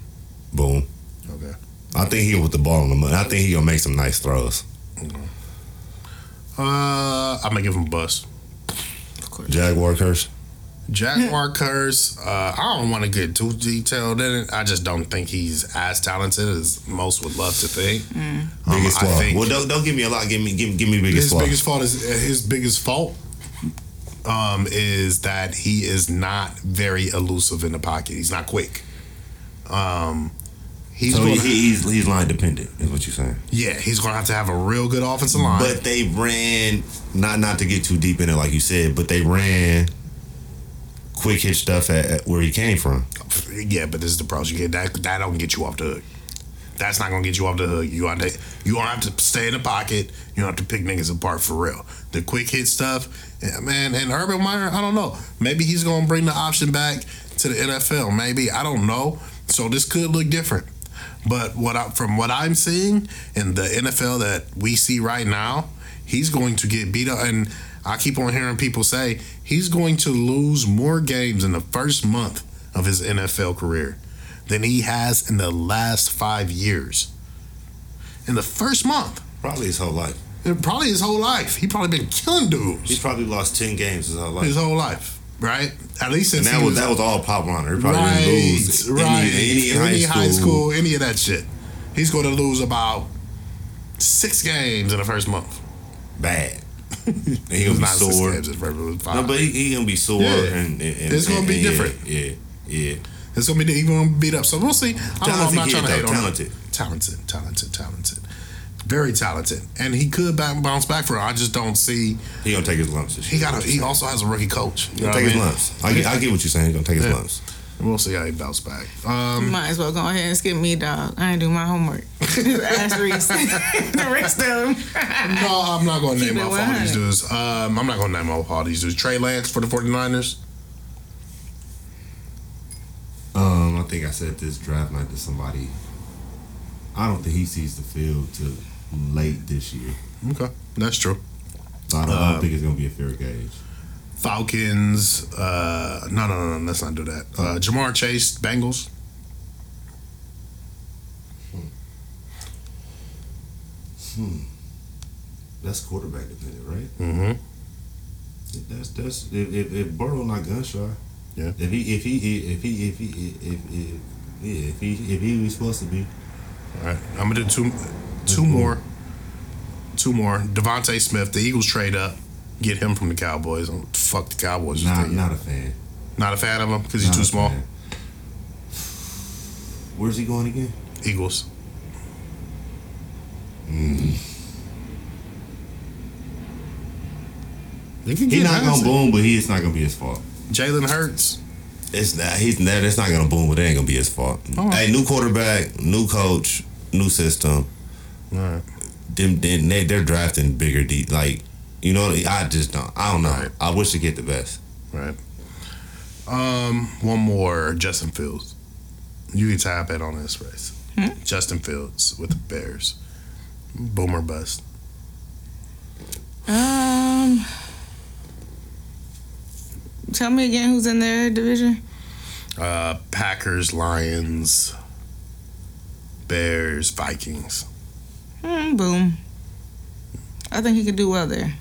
boom. Okay. I think he with the ball in the money. I think he gonna make some nice throws. Uh, I'm gonna give him a bust. Jaguar curse. Jaguar curse. Uh, I don't want to get too detailed in it. I just don't think he's as talented as most would love to think. Um, Biggest I flaw. think Well, don't, don't give me a lot. Give me give, me- give me biggest his flaw. biggest fault is his biggest fault um, is that he is not very elusive in the pocket. He's not quick. Um, he's so gonna, he, he's he's line dependent. Is what you're saying. yeah, he's gonna have to have a real good offensive line. But they ran not not to get too deep in it, like you said, but they ran quick hit stuff at, at where he came from. yeah, but this is the pros. You get that that don't get you off the hook. That's not gonna get you off the hook. You to you gonna have to stay in the pocket. You don't have to pick niggas apart for real. The quick hit stuff, yeah, man. And Urban Meyer, I don't know. Maybe he's gonna bring the option back to the NFL. Maybe I don't know. So this could look different. But what I, from what I'm seeing in the NFL that we see right now, he's going to get beat up. And I keep on hearing people say he's going to lose more games in the first month of his NFL career than he has in the last five years. In the first month, Probably his whole life. probably his whole life, he probably been killing dudes He's probably lost ten games his whole life. his whole life, right? At least and since that he was that was all pop runner. He probably right, didn't lose any- right. any, in Any high school. any of that shit. He's going to lose about six games in the first month. Bad. And he gonna be sore. games in the first month, five. No, but he, he gonna be sore. Yeah. And, and, and It's gonna be and yeah, different. Yeah, yeah. It's gonna be even gonna beat up. So we'll see. I don't know. I'm not trying to though, hate on talented. him. Talented, talented, talented. Very talented, and he could ba- bounce back for. it. I just don't see. He gonna take his lumps. He got. A, he also has a rookie coach. You He know gonna take I his lumps. I get, I get what you're saying. He gonna take his Yeah. lumps. We'll see how he bounce back. Um, Might as well go ahead and skip me, dog. I ain't do my homework. Ask Reese. the rest of them. no, I'm not going to name off all these dudes. Um, I'm not going to name off all these dudes. Trey Lance for the 49ers. Um, I think I said this draft night to somebody. I don't think he sees the field till late this year. Okay, that's true. So I don't, Um, think it's gonna be a fair gauge. Falcons. Uh, no, no, no, no. Let's not do that. Uh, Ja'Marr Chase, Bengals. Hmm. That's quarterback dependent, right? Mm-hmm. That's that's if if, if Burrow not gun shy. Yeah. If he if he if he if he if, if, if yeah if he if he was supposed to be. All right, I'm gonna do two, two more, two more. DeVonta Smith, the Eagles trade up, get him from the Cowboys. Fuck the Cowboys. Not Not, not a fan. not a fan of him because he's Not too small. fan. Where's he going again? Eagles. Hmm. They can He's not gonna boom, but he's not gonna be his fault. Jalen Hurts. It's not. He's not. It's not gonna boom, but it ain't gonna be his fault. Oh. Hey, new quarterback, new coach, new system. All right. Them, them they, they're drafting bigger. De- like you know, I just don't. I don't know. Right. I wish to get the best. Right. Um, one more. Justin Fields. You can tap it on this race. Justin Fields with the Bears. Boomer bust. Um, tell me again who's in their division. Uh, Packers, Lions, Bears, Vikings. Mm, boom. I think he could do well there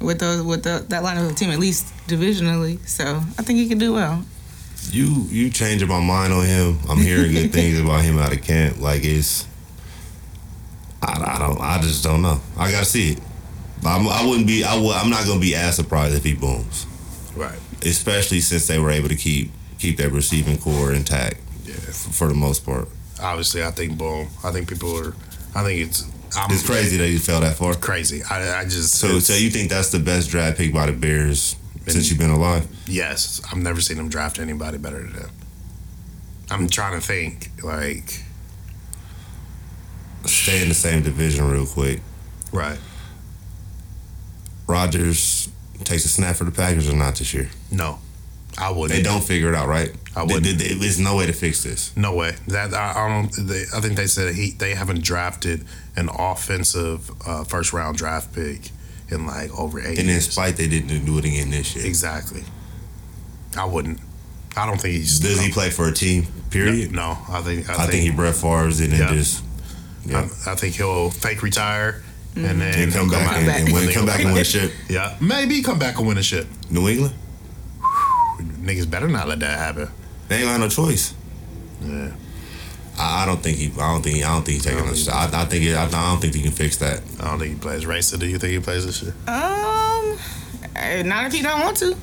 with those with the, that line of the team at least divisionally. So I think he could do well. You you changing my mind on him. I'm hearing good things about him out of camp. Like it's. I, I don't. I just don't know. I gotta see it. I'm, I wouldn't be. I would, I'm not gonna be as surprised if he booms. Right. Especially since they were able to keep keep that receiving corps intact Yeah. f- for the most part. Obviously, I think boom. I think people are. I think it's. I'm, It's crazy that you fell that far. Crazy. I, I just. So, so you think that's the best draft pick by the Bears since you've been alive? Yes, I've never seen them draft anybody better than them. I'm trying to think, like, Stay in the same division real quick. right? Rodgers takes a snap for the Packers or not this year? No, I wouldn't. They don't figure it out, right? I they- There's no way to fix this. No way. That I, I don't. They, I think they said he they haven't drafted an offensive uh, first round draft pick in like over eight And in spite, they didn't do it again this year. Exactly. I wouldn't. I don't think he's. Does he play for a team? Period. No, I think. I, I think he Brett Favre's and Yeah. just Yeah. I, I think he'll fake retire and then And come he'll back and, and win, come back and win a ship. Yeah, maybe come back and win a ship. New England, Niggas better not let that happen. they ain't got no choice. Yeah. I, I don't think he. I don't think. I don't think he's taking. a shot. I, I think. It, I, I don't think he can fix that. I don't think he plays racer. Do you think he plays this shit? Um, eh, not if he don't want to.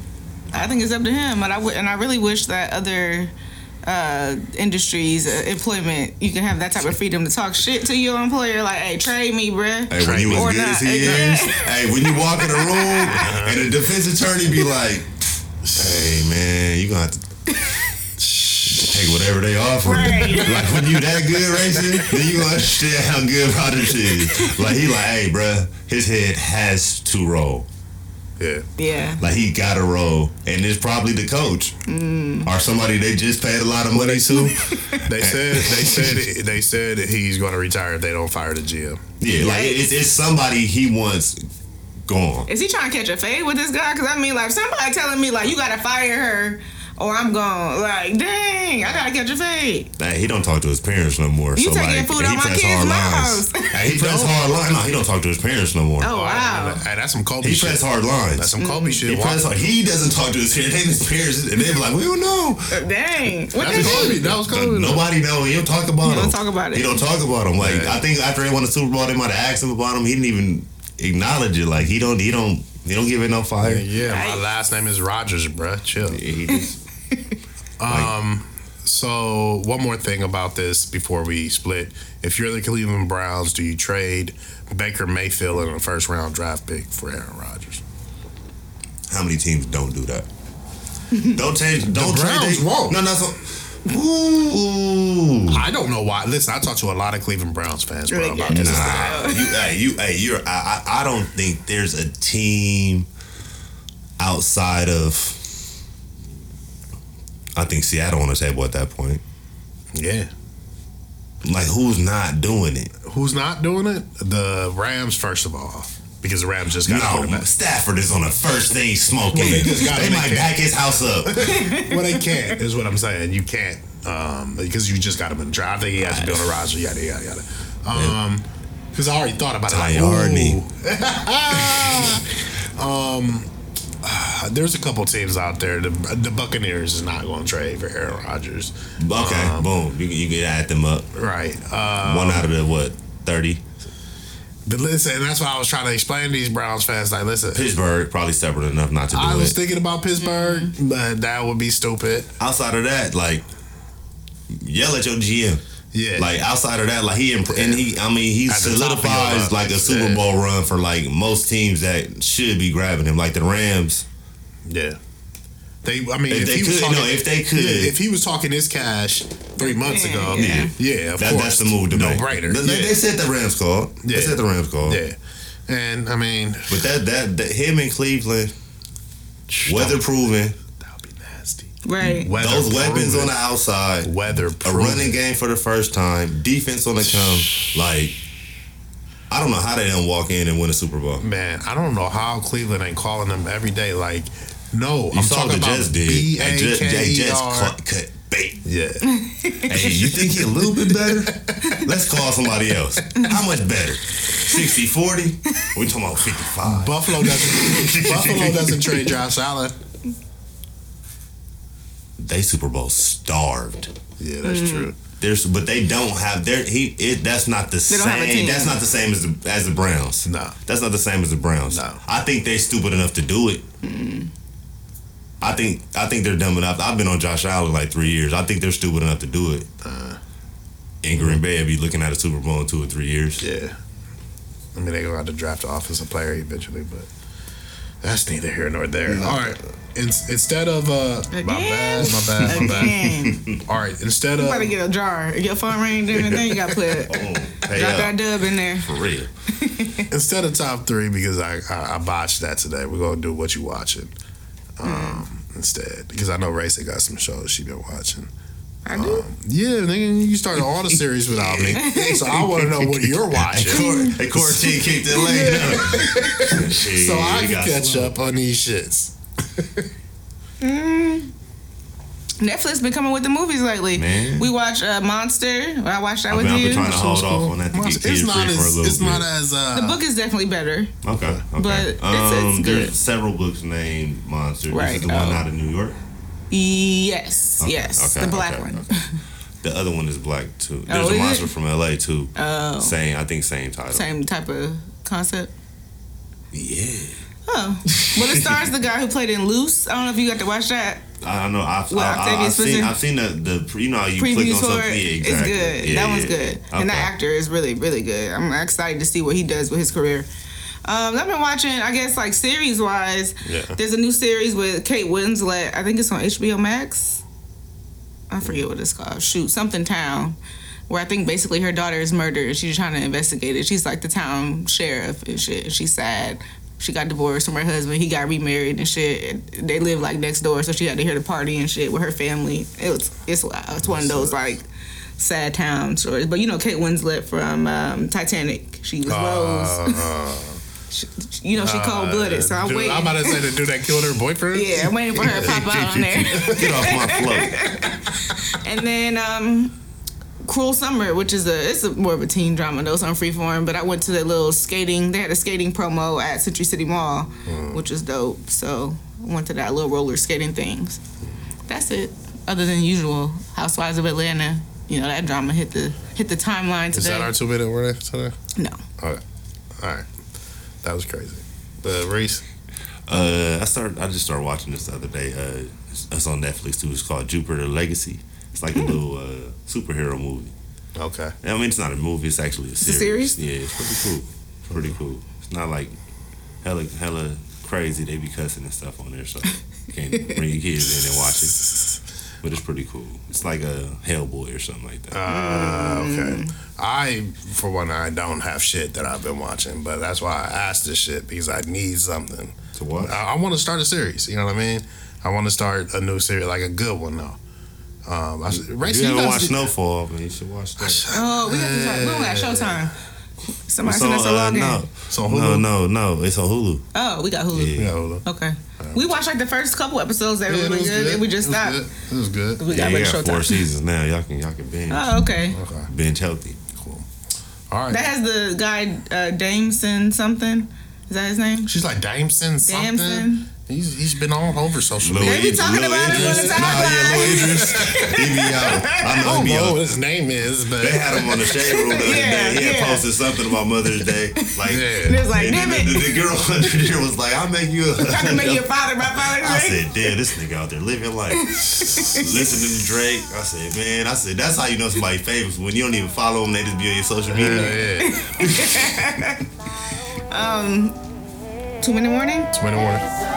I think it's up to him. But I would, and I really wish that other uh, industries, uh, employment, you can have that type of freedom to talk shit to your employer. Like, hey, trade me, bruh. Hey, when he Or was good not. as he is, hey, when you walk in a room and the defense attorney be like, "Hey, man, you gonna have to." Take whatever they offer. Right. Like when you that good racing, then you gonna understand how good Rodgers is. Like he like, hey, bruh, his head has to roll. Yeah. Yeah. Like he got to roll, and it's probably the coach mm. or somebody they just paid a lot of money to. They said they said they said he's going to retire if they don't fire the GM. Yeah, like it's, it's somebody he wants gone. Is he trying to catch a fade with this guy? Because I mean, like, somebody telling me like you gotta fire her or I'm gone. Like, dang, I gotta catch a fade. Hey, he don't talk to his parents no more. You so taking like, food out my kid's hard mouths. lines. Hey, he press hard lines. No, he don't talk to his parents no more. Oh wow. Hey, that's some Kobe He shit. press hard lines. That's some Kobe mm. shit. he, Walk- press hard. he doesn't talk to his parents. And his parents, and they be like, we don't know. Uh, dang. What That's the Kobe. That was Kobe. Nobody know. He don't talk about He him. don't talk about it. He don't talk about him. Like Yeah. I think after they won the Super Bowl, they might have asked him about him. He didn't even acknowledge it. Like he don't. He don't. He don't give it no fire. Yeah, my Right. last name is Rodgers, bruh. Chill. Yeah, he just, Um, so one more thing about this before we split. If you're the Cleveland Browns, do you trade Baker Mayfield in a first round draft pick for Aaron Rodgers? how many teams don't do that? don't change. Don't trade. Browns they- won't. No, no. So, ooh. I don't know why. Listen, I talked to a lot of Cleveland Browns fans, bro, Really about good. this. Nah, you, hey, you, hey, you're. I, I, I don't think there's a team outside of. I think Seattle on the table at that point. Yeah. Like, who's not doing it? Who's not doing it? The Rams, first of all, because the Rams just got No, quarterback. Stafford is on the first thing smoking. Well, they just got they might can't. back his house up. well, they can't, is what I'm saying. You can't, um, because you just got him in the draft. I think he has to build a roster, yada, yada, yada. Um, because I already thought about it. Like, Ty ooh. um, uh, there's a couple teams out there. The, the Buccaneers is not going to trade for Aaron Rodgers. Okay, Um, boom. You, you can add them up. Right. Uh, One out of the what? Thirty. But listen, that's why I was trying to explain to these Browns fans. Like, listen, Pittsburgh probably separate enough not to do I was it. thinking about Pittsburgh, mm-hmm. but that would be stupid. outside of that, like yell at your GM. Yeah. Like outside of that, like he imp- and he, I mean, he At the top of your solidifies list. like a Super Yeah. Bowl run for like most teams that should be grabbing him, like the Rams. Yeah. They, I mean, If if, they he was could, talking, no, if they could. yeah, if he was talking his cash three months ago, Yeah. yeah, of That, course, that's the move to no make. brainer. They, yeah. they said the Rams called. Yeah. They said the Rams called. yeah, and I mean, But that, that that him in Cleveland, weather proven, that would be nasty. Right. Weather those weapons on the outside, weather a running game for the first time, defense on the come. Like, I don't know how they don't walk in and win a Super Bowl. Man, I don't know how Cleveland ain't calling them every day. Like, no, You I'm saw talking the about Jets did. B Hey, Jets, they E just cut, cut bait. Yeah, Hey, you think he a little bit better? Let's call somebody else. How much better? 60 40? We talking about 55. Buffalo doesn't. Buffalo doesn't trade Josh Allen. They Super Bowl starved. Yeah, that's mm-hmm. true. There's, but they don't have their he. It, that's not the They don't have a same. team. That's not the same as the as the Browns. No. that's not the same as the Browns. No. I think they're stupid enough to do it. Mm. I think I think they're dumb enough. I've been on Josh Allen like three years. I think they're stupid enough to do it. Uh. in Green Bay, I'd be looking at a Super Bowl in two or three years. Yeah. I mean, they're going to have to draft an offensive player eventually, but that's neither here nor there. All right. In, instead of, uh, my bad, my bad, my bad. Again. All right. Instead You of, gotta get a jar. get Your phone ring and everything. You gotta put Oh, hey, drop uh, that dub in there. for real. instead of top three, because I, I, I botched that today, we're going to do what you watching um, instead. Because I know Racy got some shows she been watching. I do. Um, yeah, nigga, you started all the series without me. So I want to know what you're watching. Hey, quarantine kicked it late. Shit, So I can catch some- up on these shits. Mm, Netflix been coming with the movies lately. Man. We watch uh, Monster. I watched that I've with been, I've you. been trying to hold off on that to get It's not free for a as little it's bit. not as uh the book is definitely better. Okay, okay. But um, it's there's good. several books named Monster. This Right, is the one oh. out of New York. Yes, Okay, yes, okay, the black okay, one. okay. The other one is black too. There's Oh, a monster it? from LA too. Oh, Same, I think same title. same type of concept. Yeah. Oh, well, it stars the guy who played in Luce. I don't know if you got to watch that. I don't know. I've, Well, I, I, I've seen. I've seen the, the you know how you click on something. Yeah, exactly. It's good. Yeah, that one's yeah. good, and the actor is really, really good. I'm excited to see what he does with his career. Um, I've been watching, I guess, like series wise. Yeah. There's a new series with Kate Winslet. I think it's on HBO Max. I forget what it's called. Shoot, something town. Where I think basically her daughter is murdered and she's trying to investigate it. She's like the town sheriff and shit. She's sad. She got divorced from her husband. He got remarried and shit. They live like next door, so she had to hear the party and shit with her family. It was it's wild. It's one of those like sad town stories. But you know Kate Winslet from um, Titanic. She was Rose. uh, She, you know she cold blooded, so I'm dude, waiting. I'm about to say the dude that killed her boyfriend. yeah, I'm waiting for her to pop out on there. Get off my float. And then um Cruel Summer, which is a it's a more of a teen drama though, it's on freeform. But I went to the little skating. They had a skating promo at Century City Mall, which was dope. So I went to that little roller skating things. That's it. Other than usual Housewives of Atlanta, you know that drama hit the hit the timeline today. Is that our two minute word today? no, All right, all right. That was crazy. The race. Uh, I started. I just started watching this the other day. Uh, it's, it's on Netflix too. It's called Jupiter Legacy. It's like a little uh, superhero movie. Okay. I mean, it's not a movie. It's actually a a series. series? Yeah, it's pretty cool. It's pretty cool. It's not like hella hella crazy. They be cussing and stuff on there, so you can't bring your kids in and watch it. But it's pretty cool. It's like a Hellboy or something like that. Uh, okay. Mm. I, for one, I don't have shit that I've been watching, but that's why I asked this shit because I need something. to watch. I, I want to start a series. You know what I mean? I want to start a new series, like a good one though. Um, I, If Race, you haven't guys- watched Snowfall, man, you should watch that. oh we got to talk. We don't got Showtime. Somebody It's sent us a uh, login. no, So no, Hulu? no, no. no. It's on Hulu. Oh, we got Hulu. Yeah. Yeah, Hulu. Okay, we watched like the first couple episodes. They were Yeah, it really was good, and we just it stopped. Good. It was good. We Yeah, got you rid of got four seasons now. Y'all can y'all can binge. Oh, okay. Okay. Binge healthy. Cool. All right. That has the guy uh, Dameson something. Is that his name? She's like Damson something. Damson. He's he's been all over social Lil media. They be talking Lil about it on Idris. the Nah, yeah, Lil timeline. Idris. He be out. I I know don't he be know out. what his name is, but They had him on the shade room the other Yeah, day. He had yeah. posted something about Mother's Day. Like, Yeah. And it was like, and damn then the, it. the girl under there was like, "I'll make you." A, I can make you a father by Father's I said, "Damn, this nigga out there living life, listening to Drake." I said, "Man, I said that's how you know somebody famous when you don't even follow them; they just be on your social yeah, media." yeah. Um, two minute warning. It's been a warning.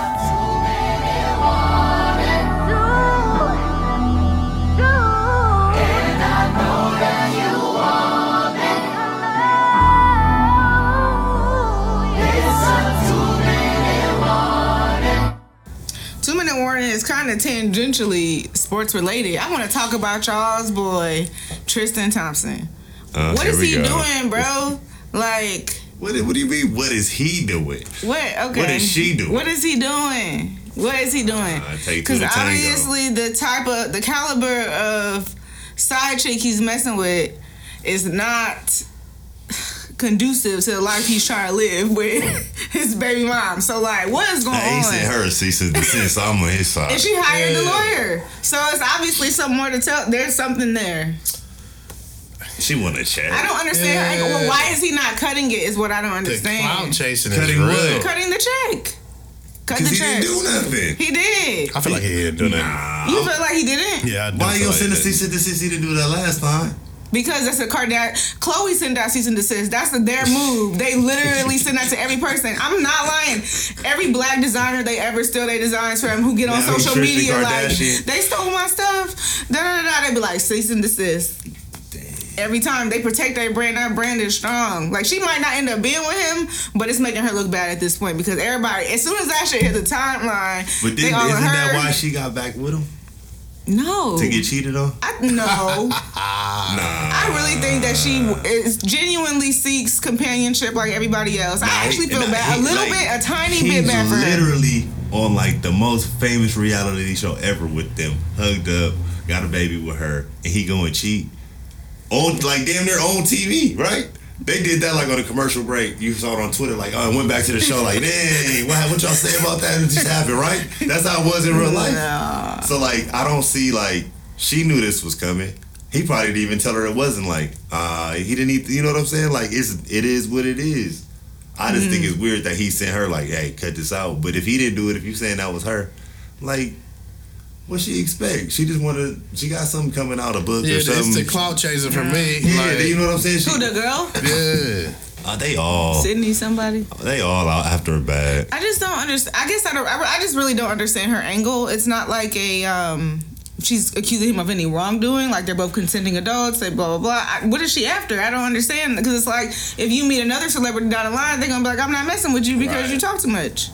Warning is kind of tangentially sports related. I want to talk about y'all's boy Tristan Thompson. Uh, What is he go. doing, bro? Like What, what do you mean? What is he doing? what? Okay. What is she doing? What is he doing? What is he doing? Uh, Because tango. obviously the type of the caliber of side chick he's messing with is not conducive to the life he's trying to live with his baby mom. So like, what is going on? He on? said her cease and desist. So I'm on his side. And she hired the lawyer. So it's obviously something more to tell. There's something there. She want to chat. I don't understand. Yeah. Well, why is he not cutting it? Is what I don't The understand. cloud chasing is Cutting real. Cutting the check. Cut Because the he check. didn't do nothing. He did. I feel like he didn't do that. You feel like he didn't? Yeah, I do Why you gonna send a that. cease and desist? He didn't do that last time. Because that's a Kardashian. Khloé sent out cease and desist. That's a, their move. They literally send that to every person. I'm not lying. Every black designer they ever steal their designs from who get on Now social media like they stole my stuff. Da da da. They be like cease and desist. Every time they protect their brand, that brand is strong. Like she might not end up being with him, but it's making her look bad at this point because everybody, as soon as that shit hit the timeline, But they then, isn't that why she got back with him? No. to get cheated on? I, no. Nah. I really think that she is genuinely seeks companionship like everybody else. I actually feel Nah, bad. A little like, bit, a tiny bit bad for her. literally on like the most famous reality show ever with them, hugged up, got a baby with her, and he going cheat on like damn near on TV, right? They did that like on a commercial break. You saw it on Twitter, like oh, I went back to the show, like dang, what, what y'all say about that? It just happened, right? That's how it was in real life. Nah. So like, I don't see like she knew this was coming. He probably didn't even tell her it wasn't like uh he didn't even, you know what I'm saying? Like it's it is what it is. I just think it's weird that he sent her like, hey, cut this out. But if he didn't do it, if you saying that was her, like, what she expect? She just wanted, she got something coming out, of a book Yeah, or it's something. the cloud chaser for me. yeah, like, you know what I'm saying? She, Who the girl? yeah. uh, they all, Sydney, somebody. they all out after her bag. I just don't understand. I guess I don't. I, I just really don't understand her angle. It's not like a um. She's accusing him of any wrongdoing. Like they're both consenting adults. They blah blah blah. I, what is she after? I don't understand because it's like if you meet another celebrity down the line, they're gonna be like, "I'm not messing with you because Right. you talk too much."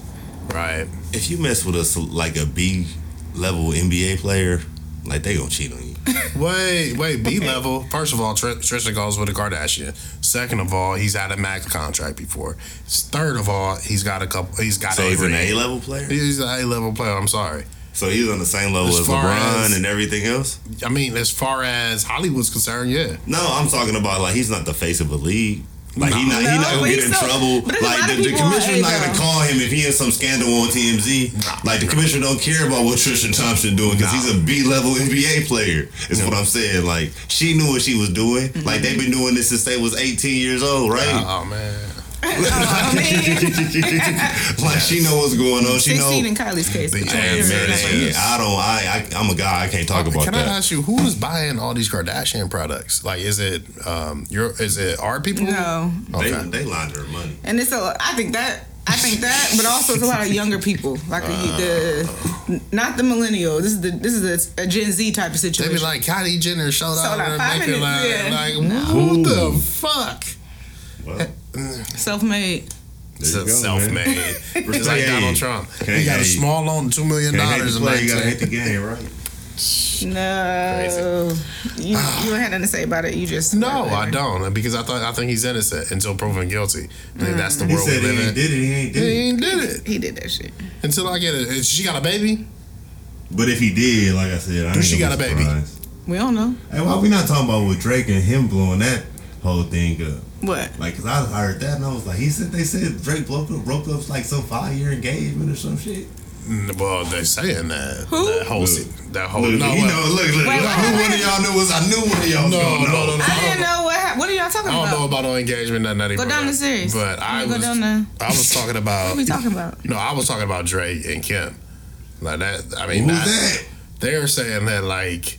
Right. If you mess with a ce- like a B level NBA player, like they gonna cheat on you. Wait, wait, B level. First of all, Tr- Tristan goes with a Kardashian. Second of all, he's had a max contract before. Third of all, he's got a couple. He's got So a he's an. A level player. He's an A level player. I'm sorry. So he's on the same level As as, LeBron as- and everything else. I mean, as far as Hollywood's concerned, yeah. No, I'm talking about like he's not the face of a league. Like he No. not he not gonna get in so- trouble. but there's a lot Like the, the commissioner's not gonna call him if he has some scandal on TMZ. Like the commissioner don't care about what Tristan Thompson doing because he's a B level NBA player. Is what I'm saying. Like she knew what she was doing. Mm-hmm. Like they've been doing this since they was 18 years old, right? Oh man. I mean, like she know what's going on. She know. in Kylie's case. The but Yeah, Man, man, that's man, right. I don't. I, I I'm a guy. I can't talk about Can that. I ask you who is buying all these Kardashian products? Like, is it um, your is it our people? No, Okay. They they launder money. and it's a. I think that. I think that, but also it's a lot of younger people, like the, not the millennial. This is the this is a, a Gen Z type of situation. They situation. be like Kylie Jenner showed Sold out out and five making like, minutes, yeah. like No. what the fuck? Well, self-made. there Self-made. Just like Donald Trump. can't- he got a hey, small loan, two million dollars. the in you gotta hit the game, right? No, you, you don't have nothing to say about it. You just No, I don't, because I thought I think he's innocent until proven guilty. I think mm. that's the He world we said he live ain't in. did it. He ain't He did it. ain't did it He did that shit. until I get it. She got a baby. But if he did, like I said, I ain't she got be a baby? We don't know Hey, why we not talking about with Drake and him blowing that whole thing up? what. Like, cause I heard that and I was like, he said they said Drake broke up, broke up like some five year engagement or some shit. Mm, Well, they saying that. Who? That whole, Look. that whole. Look, no, you know, look, look, Wait, look, I wait, knew wait. one of y'all knew was. I knew one of y'all was No, gonna no, no, no. I didn't know what. hap- What are y'all talking about? I don't know about? about no engagement, nothing that Go down the series. But I Go was, down the- I was talking about. What are we talking about? No, I was talking about Drake and Kim. Like that. I mean, Who's that, that? they were saying that like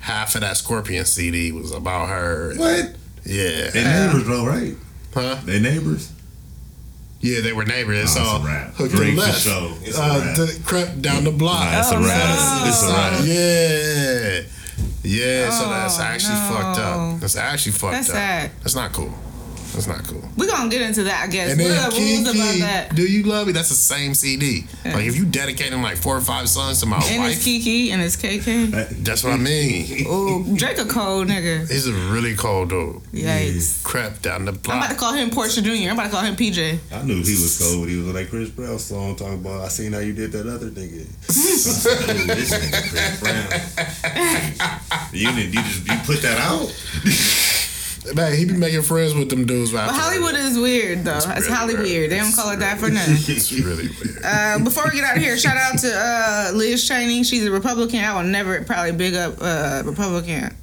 half of that Scorpion CD was about her. What? Yeah. They neighbors, though, right? Huh? They neighbors. Yeah, they were neighbors. Oh, so it's a wrap. hook to the for left. sure. It's a uh, wrap. the crept down the block. Nah, it's Oh, a wrap. no. It's a wrap. Yeah. Yeah, so that's Oh, actually no. fucked up. That's actually fucked That's up. sad. That's not cool. That's not cool. We're gonna get into that, I guess. And What then are the rules about Kiki, that? Do You Love Me? That's the same CD. Yeah. Like if you dedicating like four or five songs to my And wife, and it's Kiki and it's KK. that's what I mean. Oh, Drake a cold nigga. He's a really cold dude. Yikes. Crap down the block. I'm about to call him Portia Jr. I'm about to call him PJ. I knew he was cold when he was on that Chris Brown song talking about I seen how you did that other nigga. I this nigga Chris Brown. You did you just you put that out? Man, he be making friends with them dudes. But Hollywood is weird though. It's, really Holly weird. weird. They don't call it that for nothing. It's really weird. Uh, before we get out of here, shout out to uh, Liz Cheney. She's a Republican. I will never probably big up uh, Republican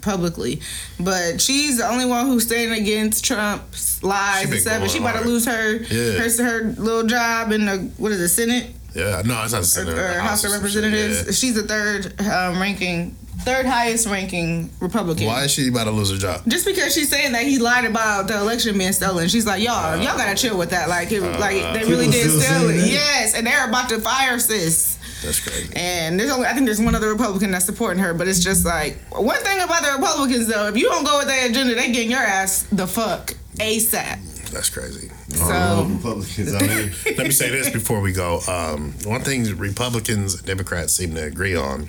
publicly, but she's the only one who's standing against Trump's lies and stuff. And she about to lose her Yeah. her, her little job in the what is it Senate Yeah, no, it's not the or, Senate. or the House of or some shit, Representatives? She's the third um, ranking, third highest ranking Republican. Why is she about to lose her job? Just because she's saying that he lied about the election being stolen, she's like, y'all, y'all gotta chill with that. Like, it, like they really did steal it. Yes, and they're about to fire sis. That's crazy. And there's only, I think there's one other Republican that's supporting her, but it's just like one thing about the Republicans though, if you don't go with their agenda, they getting your ass the fuck ASAP. That's crazy. All So Republicans out here. Let me say this before we go. Um, one thing Republicans and Democrats seem to agree on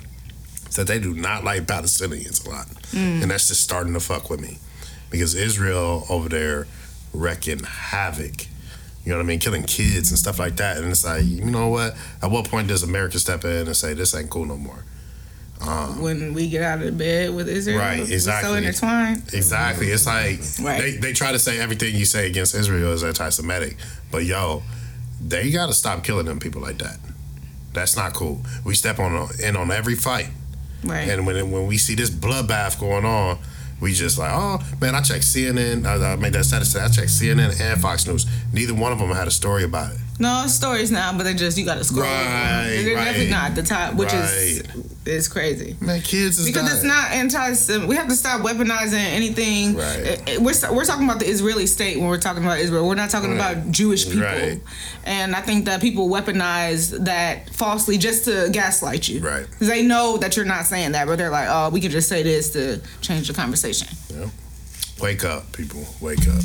that they do not like Palestinians a lot, Mm. and that's just starting to fuck with me because Israel over there wrecking havoc. You know what I mean? Killing kids and stuff like that. And it's like, you know what? At what point does America step in and say this ain't cool no more? when we get out of bed with Israel. Right, We're So intertwined. Exactly. It's like Right. they, they try to say everything you say against Israel is anti Semitic. But yo, they gotta stop killing them people like that. That's not cool. We step on in on every fight. Right. And when when we see this bloodbath going on, we just like, oh man, I checked CNN. I, I made that status. I checked CNN and Fox News. Neither one of them had a story about it. No stories now, but they just you got to scroll. Right, They're definitely not at the top, which is Right. is crazy. Man, kids is Because it's not anti-Semitic. We have to stop weaponizing anything. Right. We're we're talking about the Israeli state when we're talking about Israel. We're not talking Right. about Jewish people. Right. And I think that people weaponize that falsely just to gaslight you. Right. They know that you're not saying that, but they're like, oh, we can just say this to change the conversation. Yeah. Wake up, people. Wake up.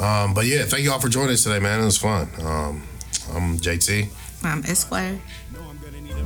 Um, but yeah, thank you all for joining us today, man. It was fun. Um, I'm JT. I'm Esquire.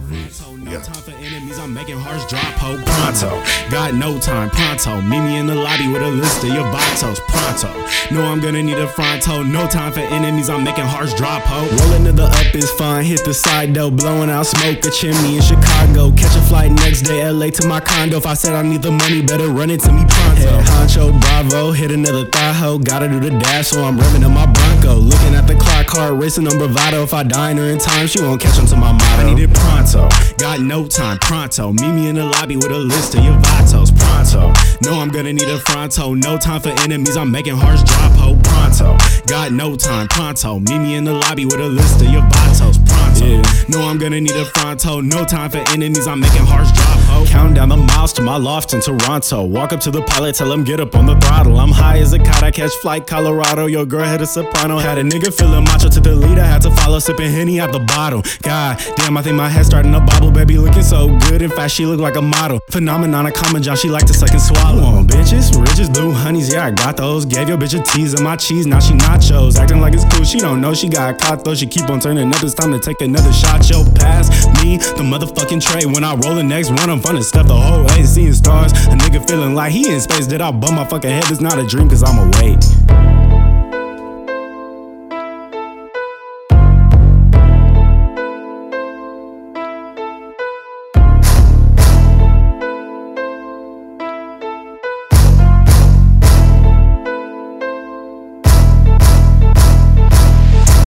Pronto. No Yeah. time for enemies. I'm making hearts drop. Ho, pronto. Got no time. Pronto. Meet me in the lobby with a list of your vatos. Pronto. No, I'm gonna need a fronto. No time for enemies. I'm making hearts drop. Ho. Rolling to the up is fun. Hit the side though. Blowing out smoke. A chimney in Chicago. Catch a flight next day. LA to my condo. If I said I need the money, better run it to me pronto. Head honcho. Bravo. Hit another thigh ho. Gotta do the dash. So I'm revving up my Bronco. Looking at the clock. Heart racing on bravado. If I dine her in time, she won't catch on to my motto. I need it pronto. Got no time. Pronto. Meet me in the lobby with a list of your vatos. Pronto. No, I'm gonna need a fronto. No time for enemies. I'm making hearts drop. Ho. Pronto. Got no time. Pronto. Meet me in the lobby with a list of your vatos. Pronto. No, I'm gonna need a fronto. No time for enemies. I'm making hearts drop. Ho. Count down the miles to my loft in Toronto. Walk up to the pilot, tell him get up on the throttle. I'm high as a kite. I catch flight Colorado. Your girl had a soprano. Had a nigga feeling macho to the leader. Had to follow sipping henny out the bottle. God damn, I think my head starting to bobble. Baby looking so good. In fact, she look like a model. Phenomenon, a common John. She like the second swallow. On bitches, riches, blue honeys. Yeah, I got those. Gave your bitch a tease of my cheese. Now she nachos. Acting like it's cool. She don't know she got caught though. She keep on turning up. It's time to take another shot. Yo, pass me the motherfucking tray. When I roll the next one, I'm finna step the whole way. Seeing stars. A nigga feeling like he in space. Did I bum my fucking head? It's not a dream, cause I'm awake.